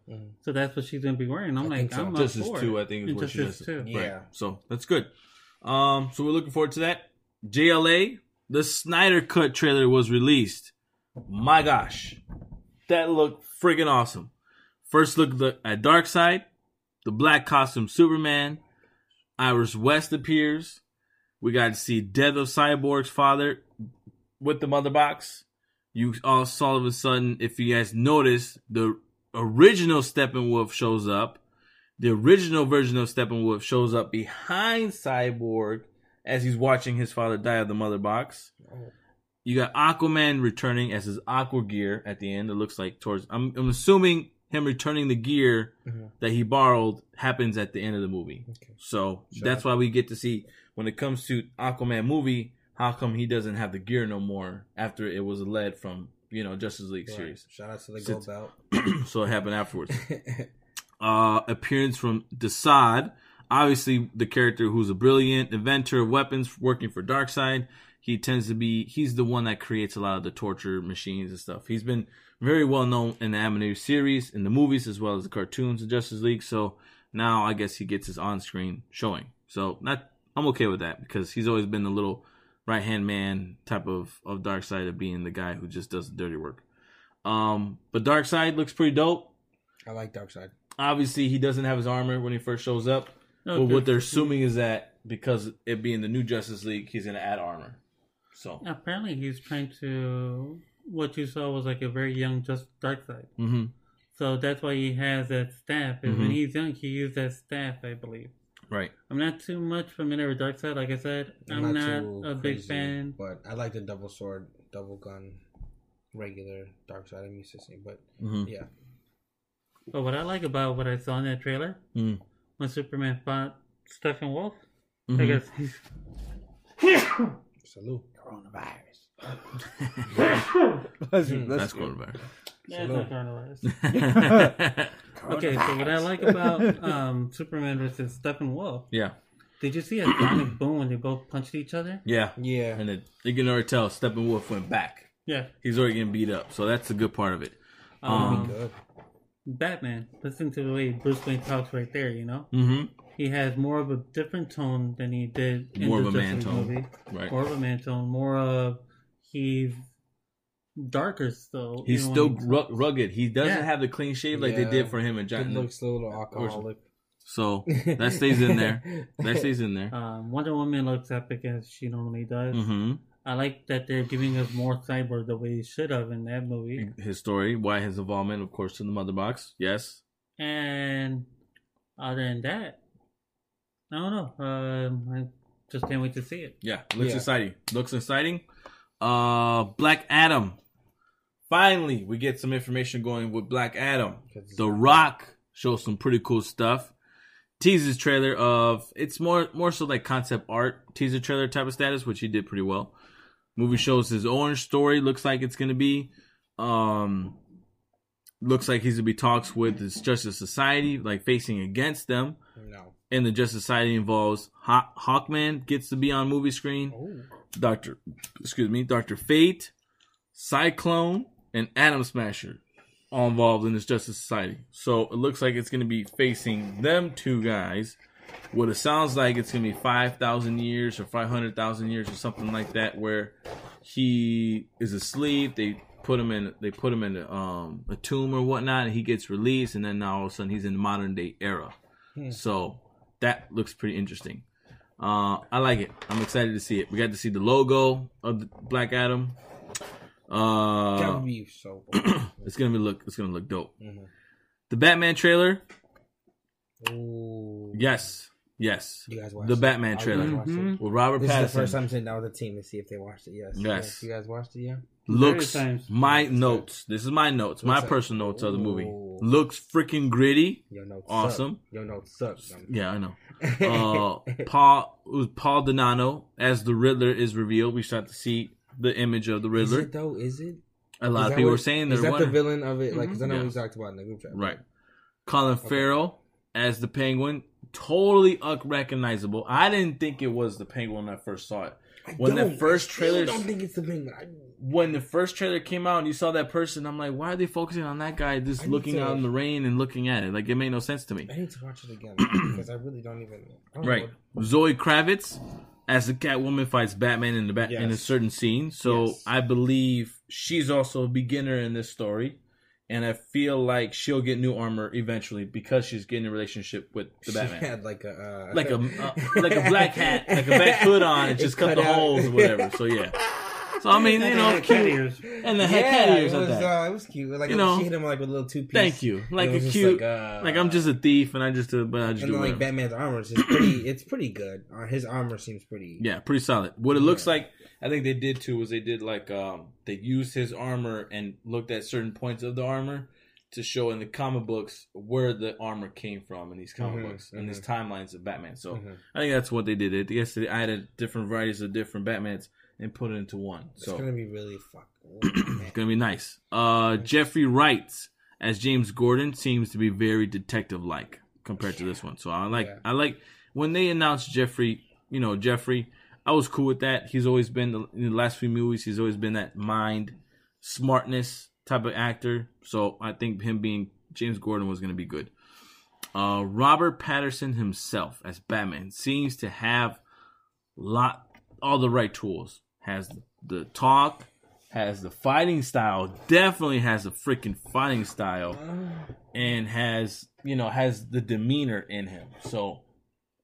So that's what she's gonna be wearing. I'm I like, think so. I'm up Justice for two. I think is what she Injustice does. two. Yeah. Right. So that's good. Um, so we're looking forward to that. JLA, the Snyder Cut trailer was released. My gosh, that looked friggin' awesome. First look at Darkseid, the black costume Superman, Iris West appears. We got to see Death of Cyborg's father with the mother box. You all saw of a sudden, if you guys noticed, the original Steppenwolf shows up the original version of Steppenwolf shows up behind Cyborg as he's watching his father die of the mother box. You got Aquaman returning as his aqua gear at the end. It looks like towards. I'm, I'm assuming him returning the gear Mhm. that he borrowed happens at the end of the movie. Okay. So that's why we get to see when it comes to Aquaman movie, how come he doesn't have the gear no more after it was led from you know Justice League Right. series. Shout out to the gold belt. <clears throat> so it happened afterwards <laughs> uh, appearance from Desaad. Obviously, the character who's a brilliant inventor of weapons working for Darkseid. He tends to be, he's the one that creates a lot of the torture machines and stuff. He's been very well known in the animated series, in the movies, as well as the cartoons of Justice League. So now I guess he gets his on screen showing. So not, I'm okay with that because he's always been the little right hand man type of, of Darkseid of being the guy who just does the dirty work. Um, but Darkseid looks pretty dope I like Darkseid. obviously he doesn't have his armor when he first shows up. No, but what they're assuming is that because it being the new Justice League, he's gonna add armor. So Apparently, he's trying to. What you saw was like a very young, just Darkseid. hmm So that's why he has that staff. And Mhm. when he's young, he used that staff, I believe. Right. I'm not too much familiar with Darkseid. Like I said, I'm, not, too a big fan. but I like the double sword, double gun, regular Darkseid. I'm used to seeing, but hmm yeah, But what I like about what I saw in that trailer Mm. when Superman fought Steppenwolf, I Mhm. guess he's salute. Coronavirus. That's coronavirus. Yeah, it's not coronavirus. <laughs> Okay, so what I like about um, Superman versus Steppenwolf, yeah. did you see a sonic boom when they both punched each other? Yeah. Yeah, And it, you can already tell Steppenwolf went back. Yeah. He's already getting beat up. So that's a good part of it. Um, good. Batman, listen to the way Bruce Wayne talks right there, you know? Mm-hmm. He has more of a different tone than he did in More the of a Justice man tone. movie. Right. More of a man tone, more of he's darker still. He's even still he's- ru- rugged. He doesn't Yeah. have the clean shave like they did for him and Good John. looks, a little alcoholic. So <laughs> that stays in there. That <laughs> stays in there. Um, Wonder Woman looks epic as she normally does. Mm-hmm. I like that they're giving us more cyborg the way he should have in that movie. His story, why his involvement, of course, in the mother box. Yes. And other than that, I don't know. Um, I just can't wait to see it. Yeah. Looks Yeah. exciting. Looks exciting. Uh, Black Adam. Finally, we get some information going with Black Adam. The Rock shows some pretty cool stuff. Teases trailer of it's more more so like concept art teaser trailer type of status, which he did pretty well. Movie shows his orange story. Looks like it's gonna be. Um, looks like he's gonna be talks with the Justice Society, like facing against them. No. And the Justice Society involves Haw- Hawkman gets to be on movie screen. Oh. Doctor, excuse me, Doctor Fate, Cyclone, and Atom Smasher, all involved in this Justice Society. So it looks like it's going to be facing them two guys. What it sounds like it's going to be five thousand years or five hundred thousand years or something like that, where he is asleep. They put him in. They put him in um, a tomb or whatnot, and he gets released. And then now all of a sudden he's in the modern day era. Hmm. So that looks pretty interesting. Uh, I like it. I'm excited to see it. We got to see the logo of the Black Adam. that Uh, would be so. <clears throat> It's gonna be look. It's gonna look dope. Mhm. The Batman trailer. Ooh. Yes, yes. You guys watched The it? Batman Oh, trailer guys watched it? Mhm. with Robert This is the first time sitting down with the team to see if they watched it. Yes. Yes. You guys watched it, yeah? Looks my Looks notes. This is my notes. My like- personal notes of the movie. Ooh. Looks freaking gritty. Your notes Awesome. Suck. Your notes suck. Yeah, I know. <laughs> Uh, Paul it was Paul Dano as the Riddler is revealed. We start to see the image of the Riddler. Is it though? Is it? A lot Is of people what- were saying is they're that the villain of it? Like, because I know Yeah. we talked about in the group chat. Right. Colin Farrell as the Penguin, totally unrecognizable. I didn't think it was the Penguin when I first saw it. I When the first I don't think it's the penguin. I, When the first trailer came out and you saw that person, I'm like, why are they focusing on that guy just looking to- out in the rain and looking at it? Like it made no sense to me. I need to watch it again <clears throat> because I really don't even. Don't Right. what- Zoe Kravitz as the Catwoman fights Batman in the bat in a certain scene. So Yes. I believe she's also a beginner in this story. And I feel like she'll get new armor eventually because she's getting a relationship with the Batman. She had like a uh, like a uh, like a <laughs> black hat, like a black hood on, and It just cut, cut the out. holes or whatever. So yeah. <laughs> <laughs> So I mean, you know, cat cute, ears. and the head yeah, cat ears it was, that. uh, it was cute. Like You know, she hit him like with a little two piece. Thank you, like a cute, like, I'm just a thief, and I just do, but I just And do then like. Batman's armor is pretty. <clears throat> It's pretty good. Uh, his armor seems pretty. Yeah, pretty solid. What it looks Yeah. like, I think they did too was they did like um they used his armor and looked at certain points of the armor to show in the comic books where the armor came from in these comic Mhm, books and these timelines of Batman. So Mhm. I think that's what they did. It yesterday I guess they added different varieties of different Batmans and put it into one. It's So gonna be really fucking. <clears throat> it's gonna be nice. Uh, Jeffrey Wright as James Gordon seems to be very detective like compared to this one. So I like Yeah. I like when they announced Jeffrey. You know Jeffrey. I was cool with that. He's always been in the last few movies. He's always been that mind, smartness type of actor. So I think him being James Gordon was gonna be good. Uh, Robert Pattinson himself as Batman seems to have lot all the right tools. Has the talk, has the fighting style, definitely has the freaking fighting style, and has you know has the demeanor in him. So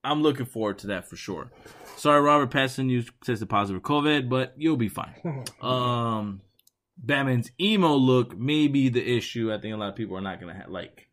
I'm looking forward to that for sure. Sorry, Robert Pattinson, you tested positive for COVID, but you'll be fine. <laughs> Um, Batman's emo look may be the issue. I think a lot of people are not gonna ha- like.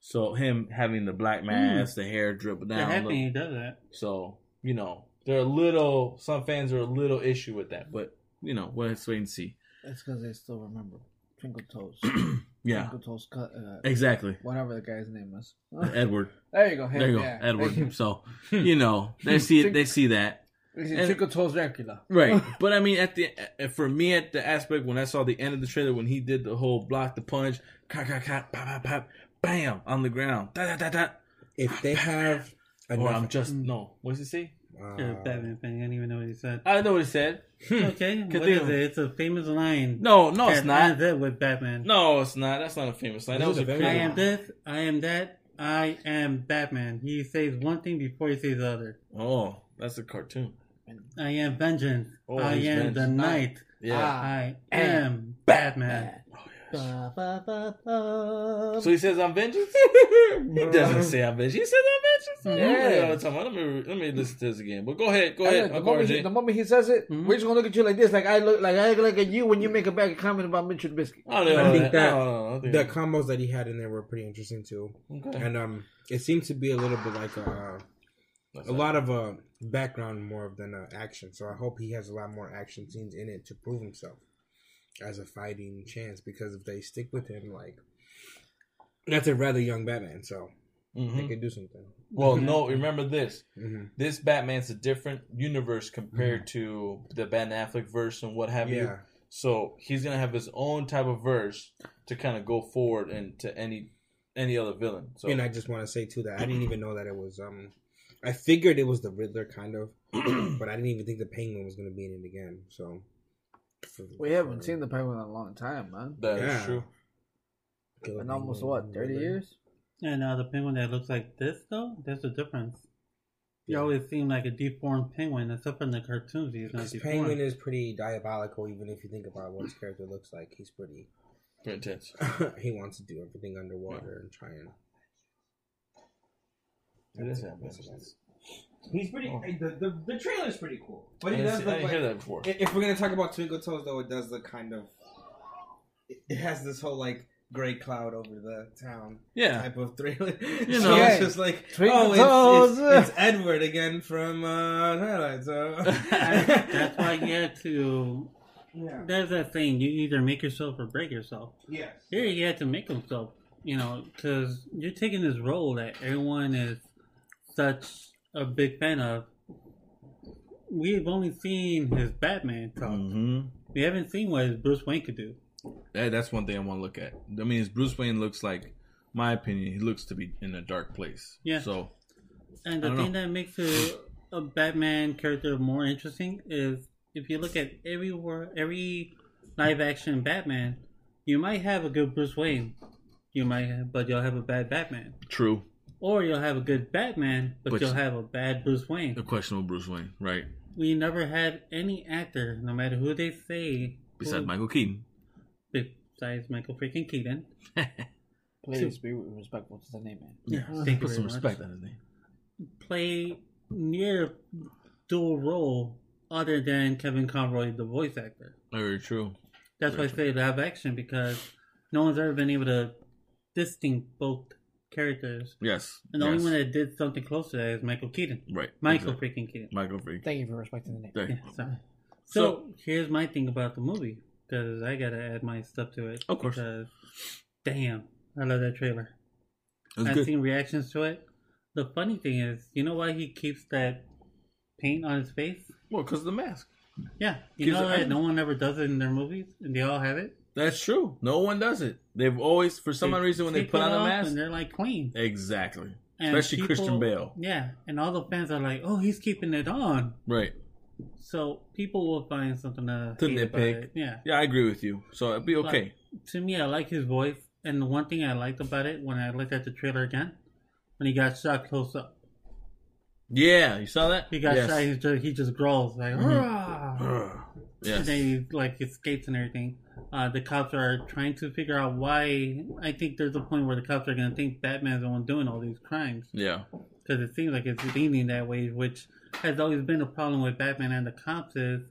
So him having the black mask, the hair They're down. happy look- he does that. so you know they're a little. Some fans are a little issue with that, but you know let's wait and see. It's because they still remember Twinkle Toes. <clears throat> Yeah, Twinkle Toes, cut, uh, exactly. whatever the guy's name was. <laughs> Edward. there you go. There you go, yeah. Edward. <laughs> So you know they see it. They see that. It's And- Twinkle Toes Dracula. Right, <laughs> but I mean, at the for me, at the aspect when I saw the end of the trailer, when he did the whole block the punch, cock, cock, cock, pop, pop, pop, bam, on the ground, da da da da. If they have Or enough, I'm just no. What does he say? You're a uh, Batman fan. I don't even know what he said. I know what he said. <laughs> Okay, what is it? It's a famous line. No, no, it's that not. ends it with Batman. No, it's not. That's not a famous line. That was a is a I am this. I am that. I am Batman. He says one thing before he says the other. Oh, that's a cartoon. I am vengeance. Oh, I he's am the knight. Yeah. I am Batman. Ba, ba, ba, ba. So he says I'm vengeance. <laughs> he doesn't say I'm vengeance. He says I'm vengeance. Yeah. Yeah. All the time. Let me let me listen to this again. But go ahead. Go I ahead. the, moment he, the moment he says it, Mhm. we're just gonna look at you like this, like I look, like I look at you when you make a bad comment about Mitchell Biscuit. I don't know. I think that No, no, no, I think the combos that he had in there were pretty interesting too, Okay. and um, it seemed to be a little bit like uh, That's a lot of uh background more than uh, action. So I hope he has a lot more action scenes in it to prove himself as a fighting chance. Because if they stick with him, like that's a rather young Batman, so Mhm. they could do something. Well, no. Remember this. hmm This Batman's a different universe compared to the Ben Affleck verse and what have you. So he's gonna have his own type of verse to kind of go forward and to any any other villain. So and I just want to say too that I didn't even know that it was um. I figured it was the Riddler kind of, <clears throat> but I didn't even think the Penguin was going to be in it again. So We haven't seen the Penguin in a long time, man. that is Yeah. true. Killer In almost what, thirty Riddler. years? And now the penguin that looks like this, though, there's a difference. He Yeah. always seemed like a deformed penguin, except in the cartoons, he's not Because deformed. Penguin is pretty diabolical, even if you think about what his character looks like. He's pretty. Intense. <laughs> he wants to do everything underwater and try and. It is Batman. He's pretty. Oh. The, the the trailer's pretty cool, but I he does see- I look didn't like. hear that before. If if we're gonna talk about Twinkle Toes, though, it does look kind of. It it has this whole like gray cloud over the town Yeah. type of thriller. You so <laughs> know. it's just like Twinkle oh, it's, it's, it's Edward again from uh, Twilight. So <laughs> That's why you had to. yeah, There's that thing. you either make yourself or break yourself. yes, Here, he had to make himself, you know, because you're taking this role that everyone is such a big fan of. We've only seen his Batman talk. hmm We haven't seen what his Bruce Wayne could do. That, that's one thing I want to look at. I mean, his Bruce Wayne looks like, my opinion, he looks to be in a dark place. Yeah. So And the thing that makes a, a Batman character more interesting is if you look at every wor- every live action Batman, you might have a good Bruce Wayne, you might, have, but you'll have a bad Batman, true. or you'll have a good Batman, but, But you'll have a bad Bruce Wayne. The questionable Bruce Wayne, right? We never had any actor, no matter who they say, Besides who- Michael Keaton. Besides Michael freaking Keaton. <laughs> Please be respectful to the name, man. Yeah, thank you Put some much. respect on his name. play near dual role other than Kevin Conroy, the voice actor. Very true. That's why I say live action because no one's ever been able to distinct both characters. Yes. And the yes. only one that did something close to that is Michael Keaton. Right. Michael Exactly. freaking Keaton. Michael Freak. Thank you for respecting the name. Yeah, sorry. So- So, here's my thing about the movie because I gotta add my stuff to it. Of course. Because damn, I love that trailer. I've good. seen reactions to it. The funny thing is, you know why he keeps that paint on his face? Well, because of the mask. Yeah, you know that no one ever does it in their movies, and they all have it. That's true. No one does it. They've always, for some They reason, when they put on a mask. and they're like clean. Exactly. And Especially Christian Bale. Yeah, and all the fans are like, "Oh, he's keeping it on." Right. So people will find something to, To nitpick. it. Yeah, Yeah, I agree with you. So it'd be okay. to me, I like his voice, and the one thing I liked about it when I looked at the trailer again, when he got shot close up, Yeah, you saw that? he got Yes. shot. He just he just growls like! Ugh. <sighs> yes. And then he like escapes and everything. Uh, the cops are trying to figure out why. I think there's a point where the cops are gonna think Batman's the one doing all these crimes Yeah. because it seems like it's leaning that way, which has always been a problem with Batman and the cops. Is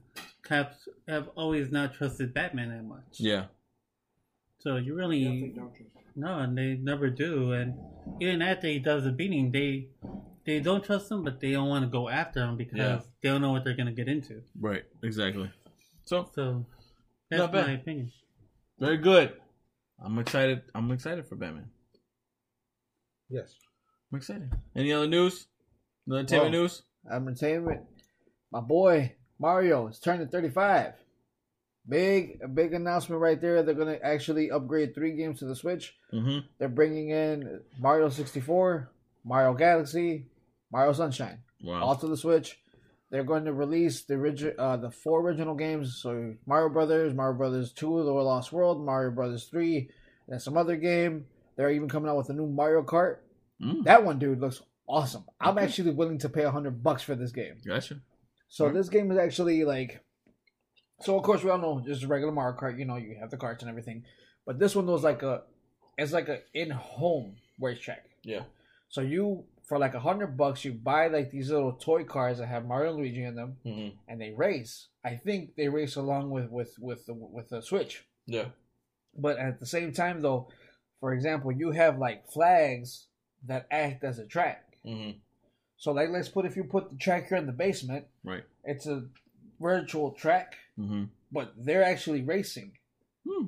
cops have always not trusted Batman that much. Yeah. So you really, No, and they never do. And even after he does the beating, they they don't trust him, but they don't want to go after him because Yeah. they don't know what they're gonna get into. Right. Exactly. So So that's Not bad. my opinion. very good. I'm excited. I'm excited for Batman. Yes. I'm excited. Any other news? No entertainment Well, news? Entertainment. My boy Mario is turning 35. Big, a big announcement right there. They're gonna actually upgrade three games to the Switch. Mm-hmm. They're bringing in Mario 64, Mario Galaxy, Mario Sunshine, Wow. all to the Switch. They're going to release the origi- uh, the four original games. So Mario Brothers, Mario Brothers 2, The Lost World, Mario Brothers 3, and some other game. They're even coming out with a new Mario Kart. Mm. That one, dude, looks awesome. I'm Okay. actually willing to pay a hundred bucks for this game. Gotcha. So Alright. this game is actually like, so of course we all know just a regular Mario Kart. You know, you have the carts and everything, but this one was like a, it's like a in-home racetrack. Yeah. So you for like a hundred bucks, you buy like these little toy cars that have Mario and Luigi in them, Mm-hmm. and they race. I think they race along with with with the, with the Switch. Yeah. But at the same time, though, for example, you have like flags that act as a track. Mm-hmm. So like, let's put if you put the track here in the basement, Right. it's a virtual track, Mm-hmm. but they're actually racing. Hmm.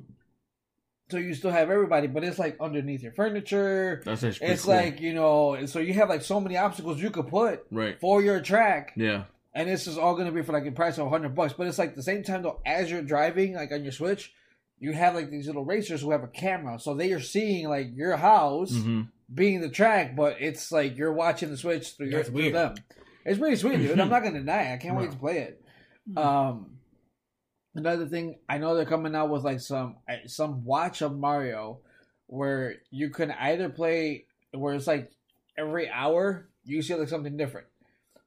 So you still have everybody, but it's like underneath your furniture. That's actually It's cool. like you know, so you have like so many obstacles you could put right. for your track, Yeah. and this is all gonna be for like a price of hundred bucks. But it's like the same time though, as you're driving, like on your Switch, you have like these little racers who have a camera, so they are seeing like your house Mm-hmm. Being the track, but it's like you're watching the Switch through, your, through them. It's pretty sweet, dude. I'm not gonna deny. it. I can't wait to play it. Hmm. Um, another thing, I know they're coming out with like some uh, some watch of Mario, where you can either play where it's like every hour you see like something different.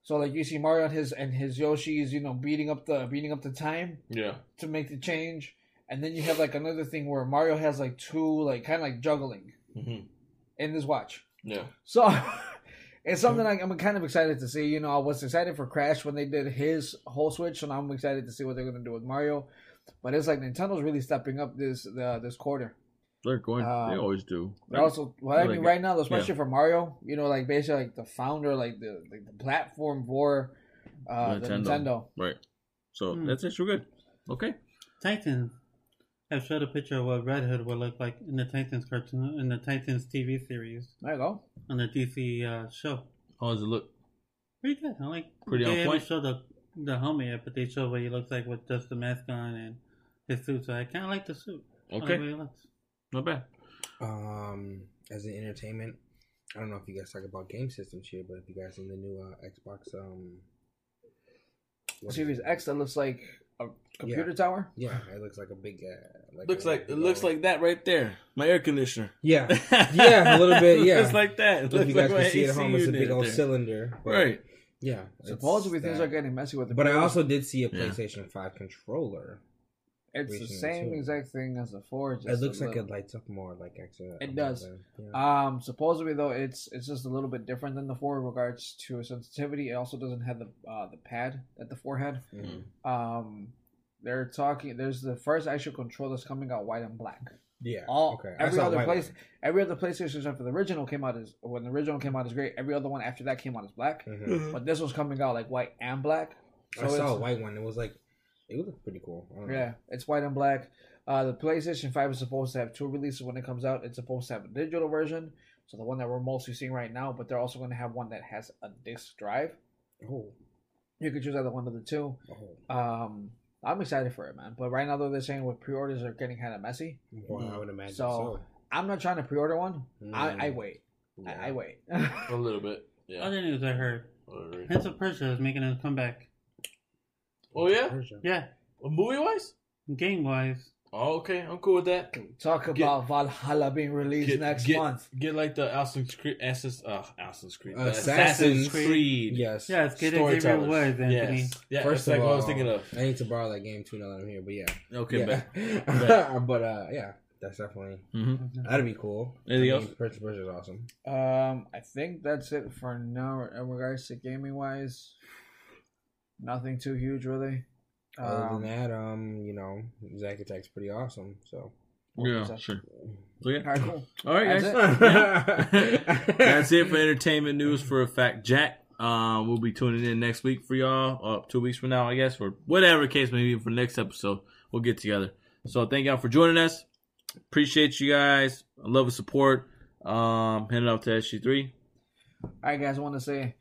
So like you see Mario and his and his Yoshi's, you know, beating up the beating up the time Yeah. to make the change, and then you have like another thing where Mario has like two like kind of like juggling Mm-hmm. In this watch. Yeah. So <laughs> it's something like I'm kind of excited to see. You know, I was excited for Crash when they did his whole switch, and I'm excited to see what they're going to do with Mario. But it's like Nintendo's really stepping up this uh, this quarter. They're going. they Um, always do. They're also, well, I mean, it. right now, especially for Mario, you know, like basically like the founder, like the like the platform for uh, the Nintendo. Nintendo. Right. So Hmm. that's actually good. Okay. Titans have showed a picture of what Red Hood would look like in the Titans cartoon in the Titans TV series There you go. on the DC uh, show. How does it look? Pretty good. I like. Pretty they on haven't point. showed the the helmet yet, but they show what he looks like with just the mask on and his suit. So I kind of like the suit. I like Okay. the way he looks. Not bad. Um, as an entertainment, I don't know if you guys talk about game systems here, but if you guys in the new uh, Xbox, um, what is Series? X that looks like a computer tower. yeah, it looks like a big, uh, like Looks a like it looks like that right there. My air conditioner. yeah, <laughs> yeah, a little bit, yeah. Looks like that. It If you guys like can see at home, it's a big old there. cylinder, Right. Yeah, it's Supposedly things that. are getting messy with the. But I also did see a Yeah. PlayStation Five controller. It's the same too. exact thing as the four. Just It looks like little- it lights up more, like actually. It does. Yeah. Um, supposedly though, it's it's just a little bit different than the four in regards to sensitivity. It also doesn't have the uh, the pad at the forehead. had. Mhm. Um, they're talking. There's the first actual controller that's coming out white and black. Yeah. All okay. I every other place, one. every other PlayStation except for the original came out as when the original came out as great. Every other one after that came out as black. Mhm. But this was coming out like white and black. I saw a white one. It was like, it looked pretty cool. I don't know. Yeah, it's white and black. Uh, the PlayStation 5 is supposed to have two releases when it comes out. It's supposed to have a digital version, so the one that we're mostly seeing right now, but they're also going to have one that has a disc drive. Oh. You could choose either one of the two. Oh. Um, I'm excited for it, man. But right now, though, they're saying with pre orders are getting kind of messy. Well, I would imagine So, so. I'm not trying to pre order one. I, I Mm. wait. Yeah. I, I wait. <laughs> A little bit. Yeah. Other news I heard: Prince of Persia is making a comeback. Oh yeah. Persia. Yeah, Movie wise. game wise. Oh okay. I'm cool with that. Talk Get- about Valhalla being released Get- next get- month. Get like the Assassin's Creed, Assassin's, uh, Assassin's Creed, the Assassin's Creed. Yes. Yeah, it's getting Xavier Storytellers. Woods, Anthony. Yes. Yeah. First that's like of what I was thinking of. I need to borrow that game too now that I'm here, but yeah. Okay. yeah. bet. <laughs> but uh, yeah, that's definitely Mm-hmm. that'd be cool. Anything I else? mean, Prince of Persia is awesome. Um, I think that's it for now. In regards to gaming wise, nothing too huge really. Other Um, than that, um, you know, Zack Attack's pretty awesome. So Yeah, So- sure. So, yeah. All right, cool. <laughs> All right, That's guys. it. <laughs> That's it for entertainment news for a fact. Jack, uh, we'll be tuning in next week for y'all. Uh, two weeks from now, I guess, or whatever case may be for next episode. We'll get together. So thank y'all for joining us. Appreciate you guys. I love the support. Um, hand it off to SG3. All right, guys. I want to say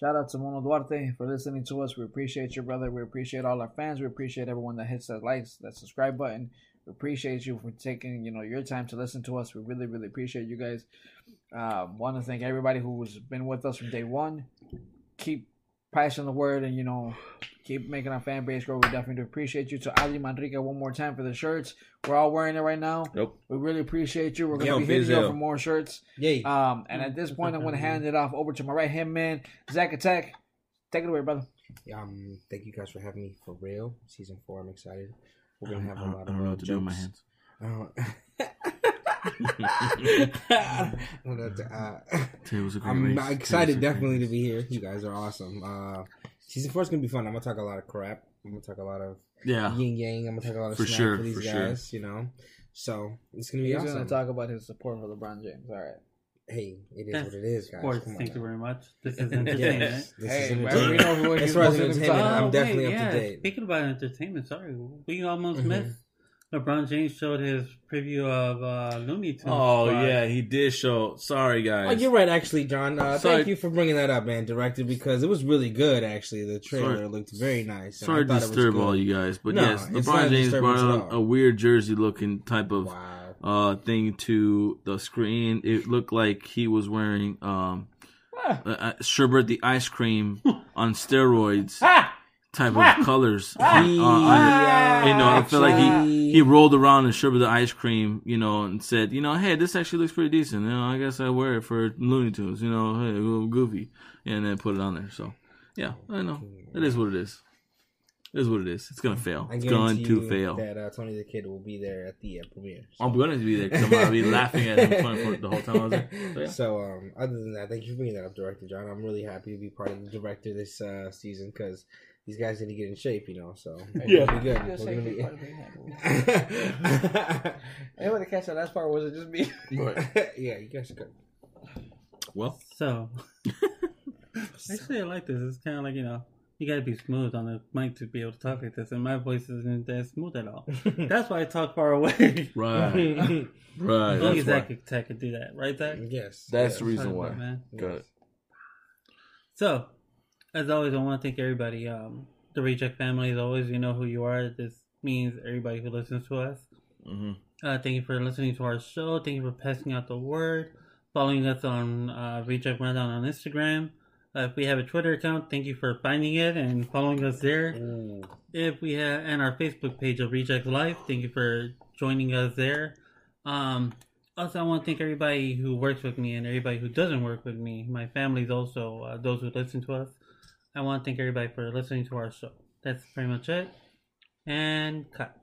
shout out to Mono Duarte for listening to us. We appreciate you, brother. We appreciate all our fans. We appreciate everyone that hits that likes, that subscribe button. We appreciate you for taking you know your time to listen to us. We really, really appreciate you guys. Uh, want to thank everybody who's been with us from day one. Keep passing the word and you know keep making our fan base grow. We definitely do appreciate you. To Ali Manrique one more time for the shirts. We're all wearing it right now. Nope. We really appreciate you. We're gonna Yo, be hitting you up for more shirts. Yay. Um, and at this point, I'm going to hand it off over to my right hand man, Zack Attack. Take it away, brother. Um, thank you guys for having me for real. Season four, I'm excited. We're gonna have a don't- lot I of don't know uh, what to do with my jokes. hands. <laughs> I don't know what to- uh, Today was a great I'm race. Excited a definitely to be here. You guys are awesome. Uh, season four is gonna be fun. I'm gonna talk a lot of crap. I'm gonna talk a lot of Yeah. yin yang. I'm gonna talk a lot of For sure, for these for sure. guys. You know, so it's gonna be He's awesome. going to talk about his support for LeBron James. All right. hey, it is That's what it is, guys. Sports, Come on thank you now. very much. This is entertainment. <laughs> Yes, this Hey, is man, entertainment. we know who As far as entertainment, talk. I'm Oh, definitely wait, up yeah. to date. Speaking about entertainment, sorry, we almost Mhm. missed. LeBron James showed his preview of uh, Looney Tunes. Oh but- yeah, he did show. Sorry guys. Oh, you're right, actually, John. Uh, thank you for bringing that up, man, director, because it was really good. Actually, the trailer Sorry. looked very nice. Sorry I to thought it was disturb good. all you guys, but No, yes, LeBron James brought at out a weird jersey looking type of Wow. uh thing to the screen. It looked like he was wearing um Ah. uh, uh, Sherbert the ice cream <laughs> on steroids Ah! Type of colors. On- uh, on- Yeah, you know, I feel like he he rolled around in Sherbert the ice cream, you know, and said, you know, hey, this actually looks pretty decent. You know, I guess I wear it for Looney Tunes. You know, hey, a little goofy, and then put it on there. So, yeah, I know it is what it is. It is what it is. It's gonna fail. It's going to you fail. that uh, Tony Da Kid will be there at the uh, premiere. So. I'm gonna be there because I'm gonna be <laughs> laughing at him the whole time I was there. So, yeah. So, um, other than that, thank you for bringing that up, Director John. I'm really happy to be part of the director this uh, season because these guys need to get in shape, you know. So, <laughs> Yeah. be good. Just We're gonna be- part of it. <laughs> <laughs> Anybody catch that last part? Was it just me? yeah, you guys are good. Well, So, actually, I like this. It's kind of like you know, you gotta be smooth on the mic to be able to talk like this, and my voice isn't that smooth at all. That's why I talk far away. right, right. Only Zack why. could, Zack could do that, right, Zack? yes, That's yes. the reason why. about it, man. Good. So, as always, I want to thank everybody. Um, the Reject family, as always, you know who you are. This means everybody who listens to us. hmm Uh, thank you for listening to our show. Thank you for passing out the word, following us on uh, Reject Rundown on Instagram. Uh, if we have a Twitter account, thank you for finding it and following us there. Ooh. If we have and our Facebook page of Reject Life, thank you for joining us there. Um, also, I want to thank everybody who works with me and everybody who doesn't work with me. My family's also uh, those who listen to us. I want to thank everybody for listening to our show. That's pretty much it. And cut.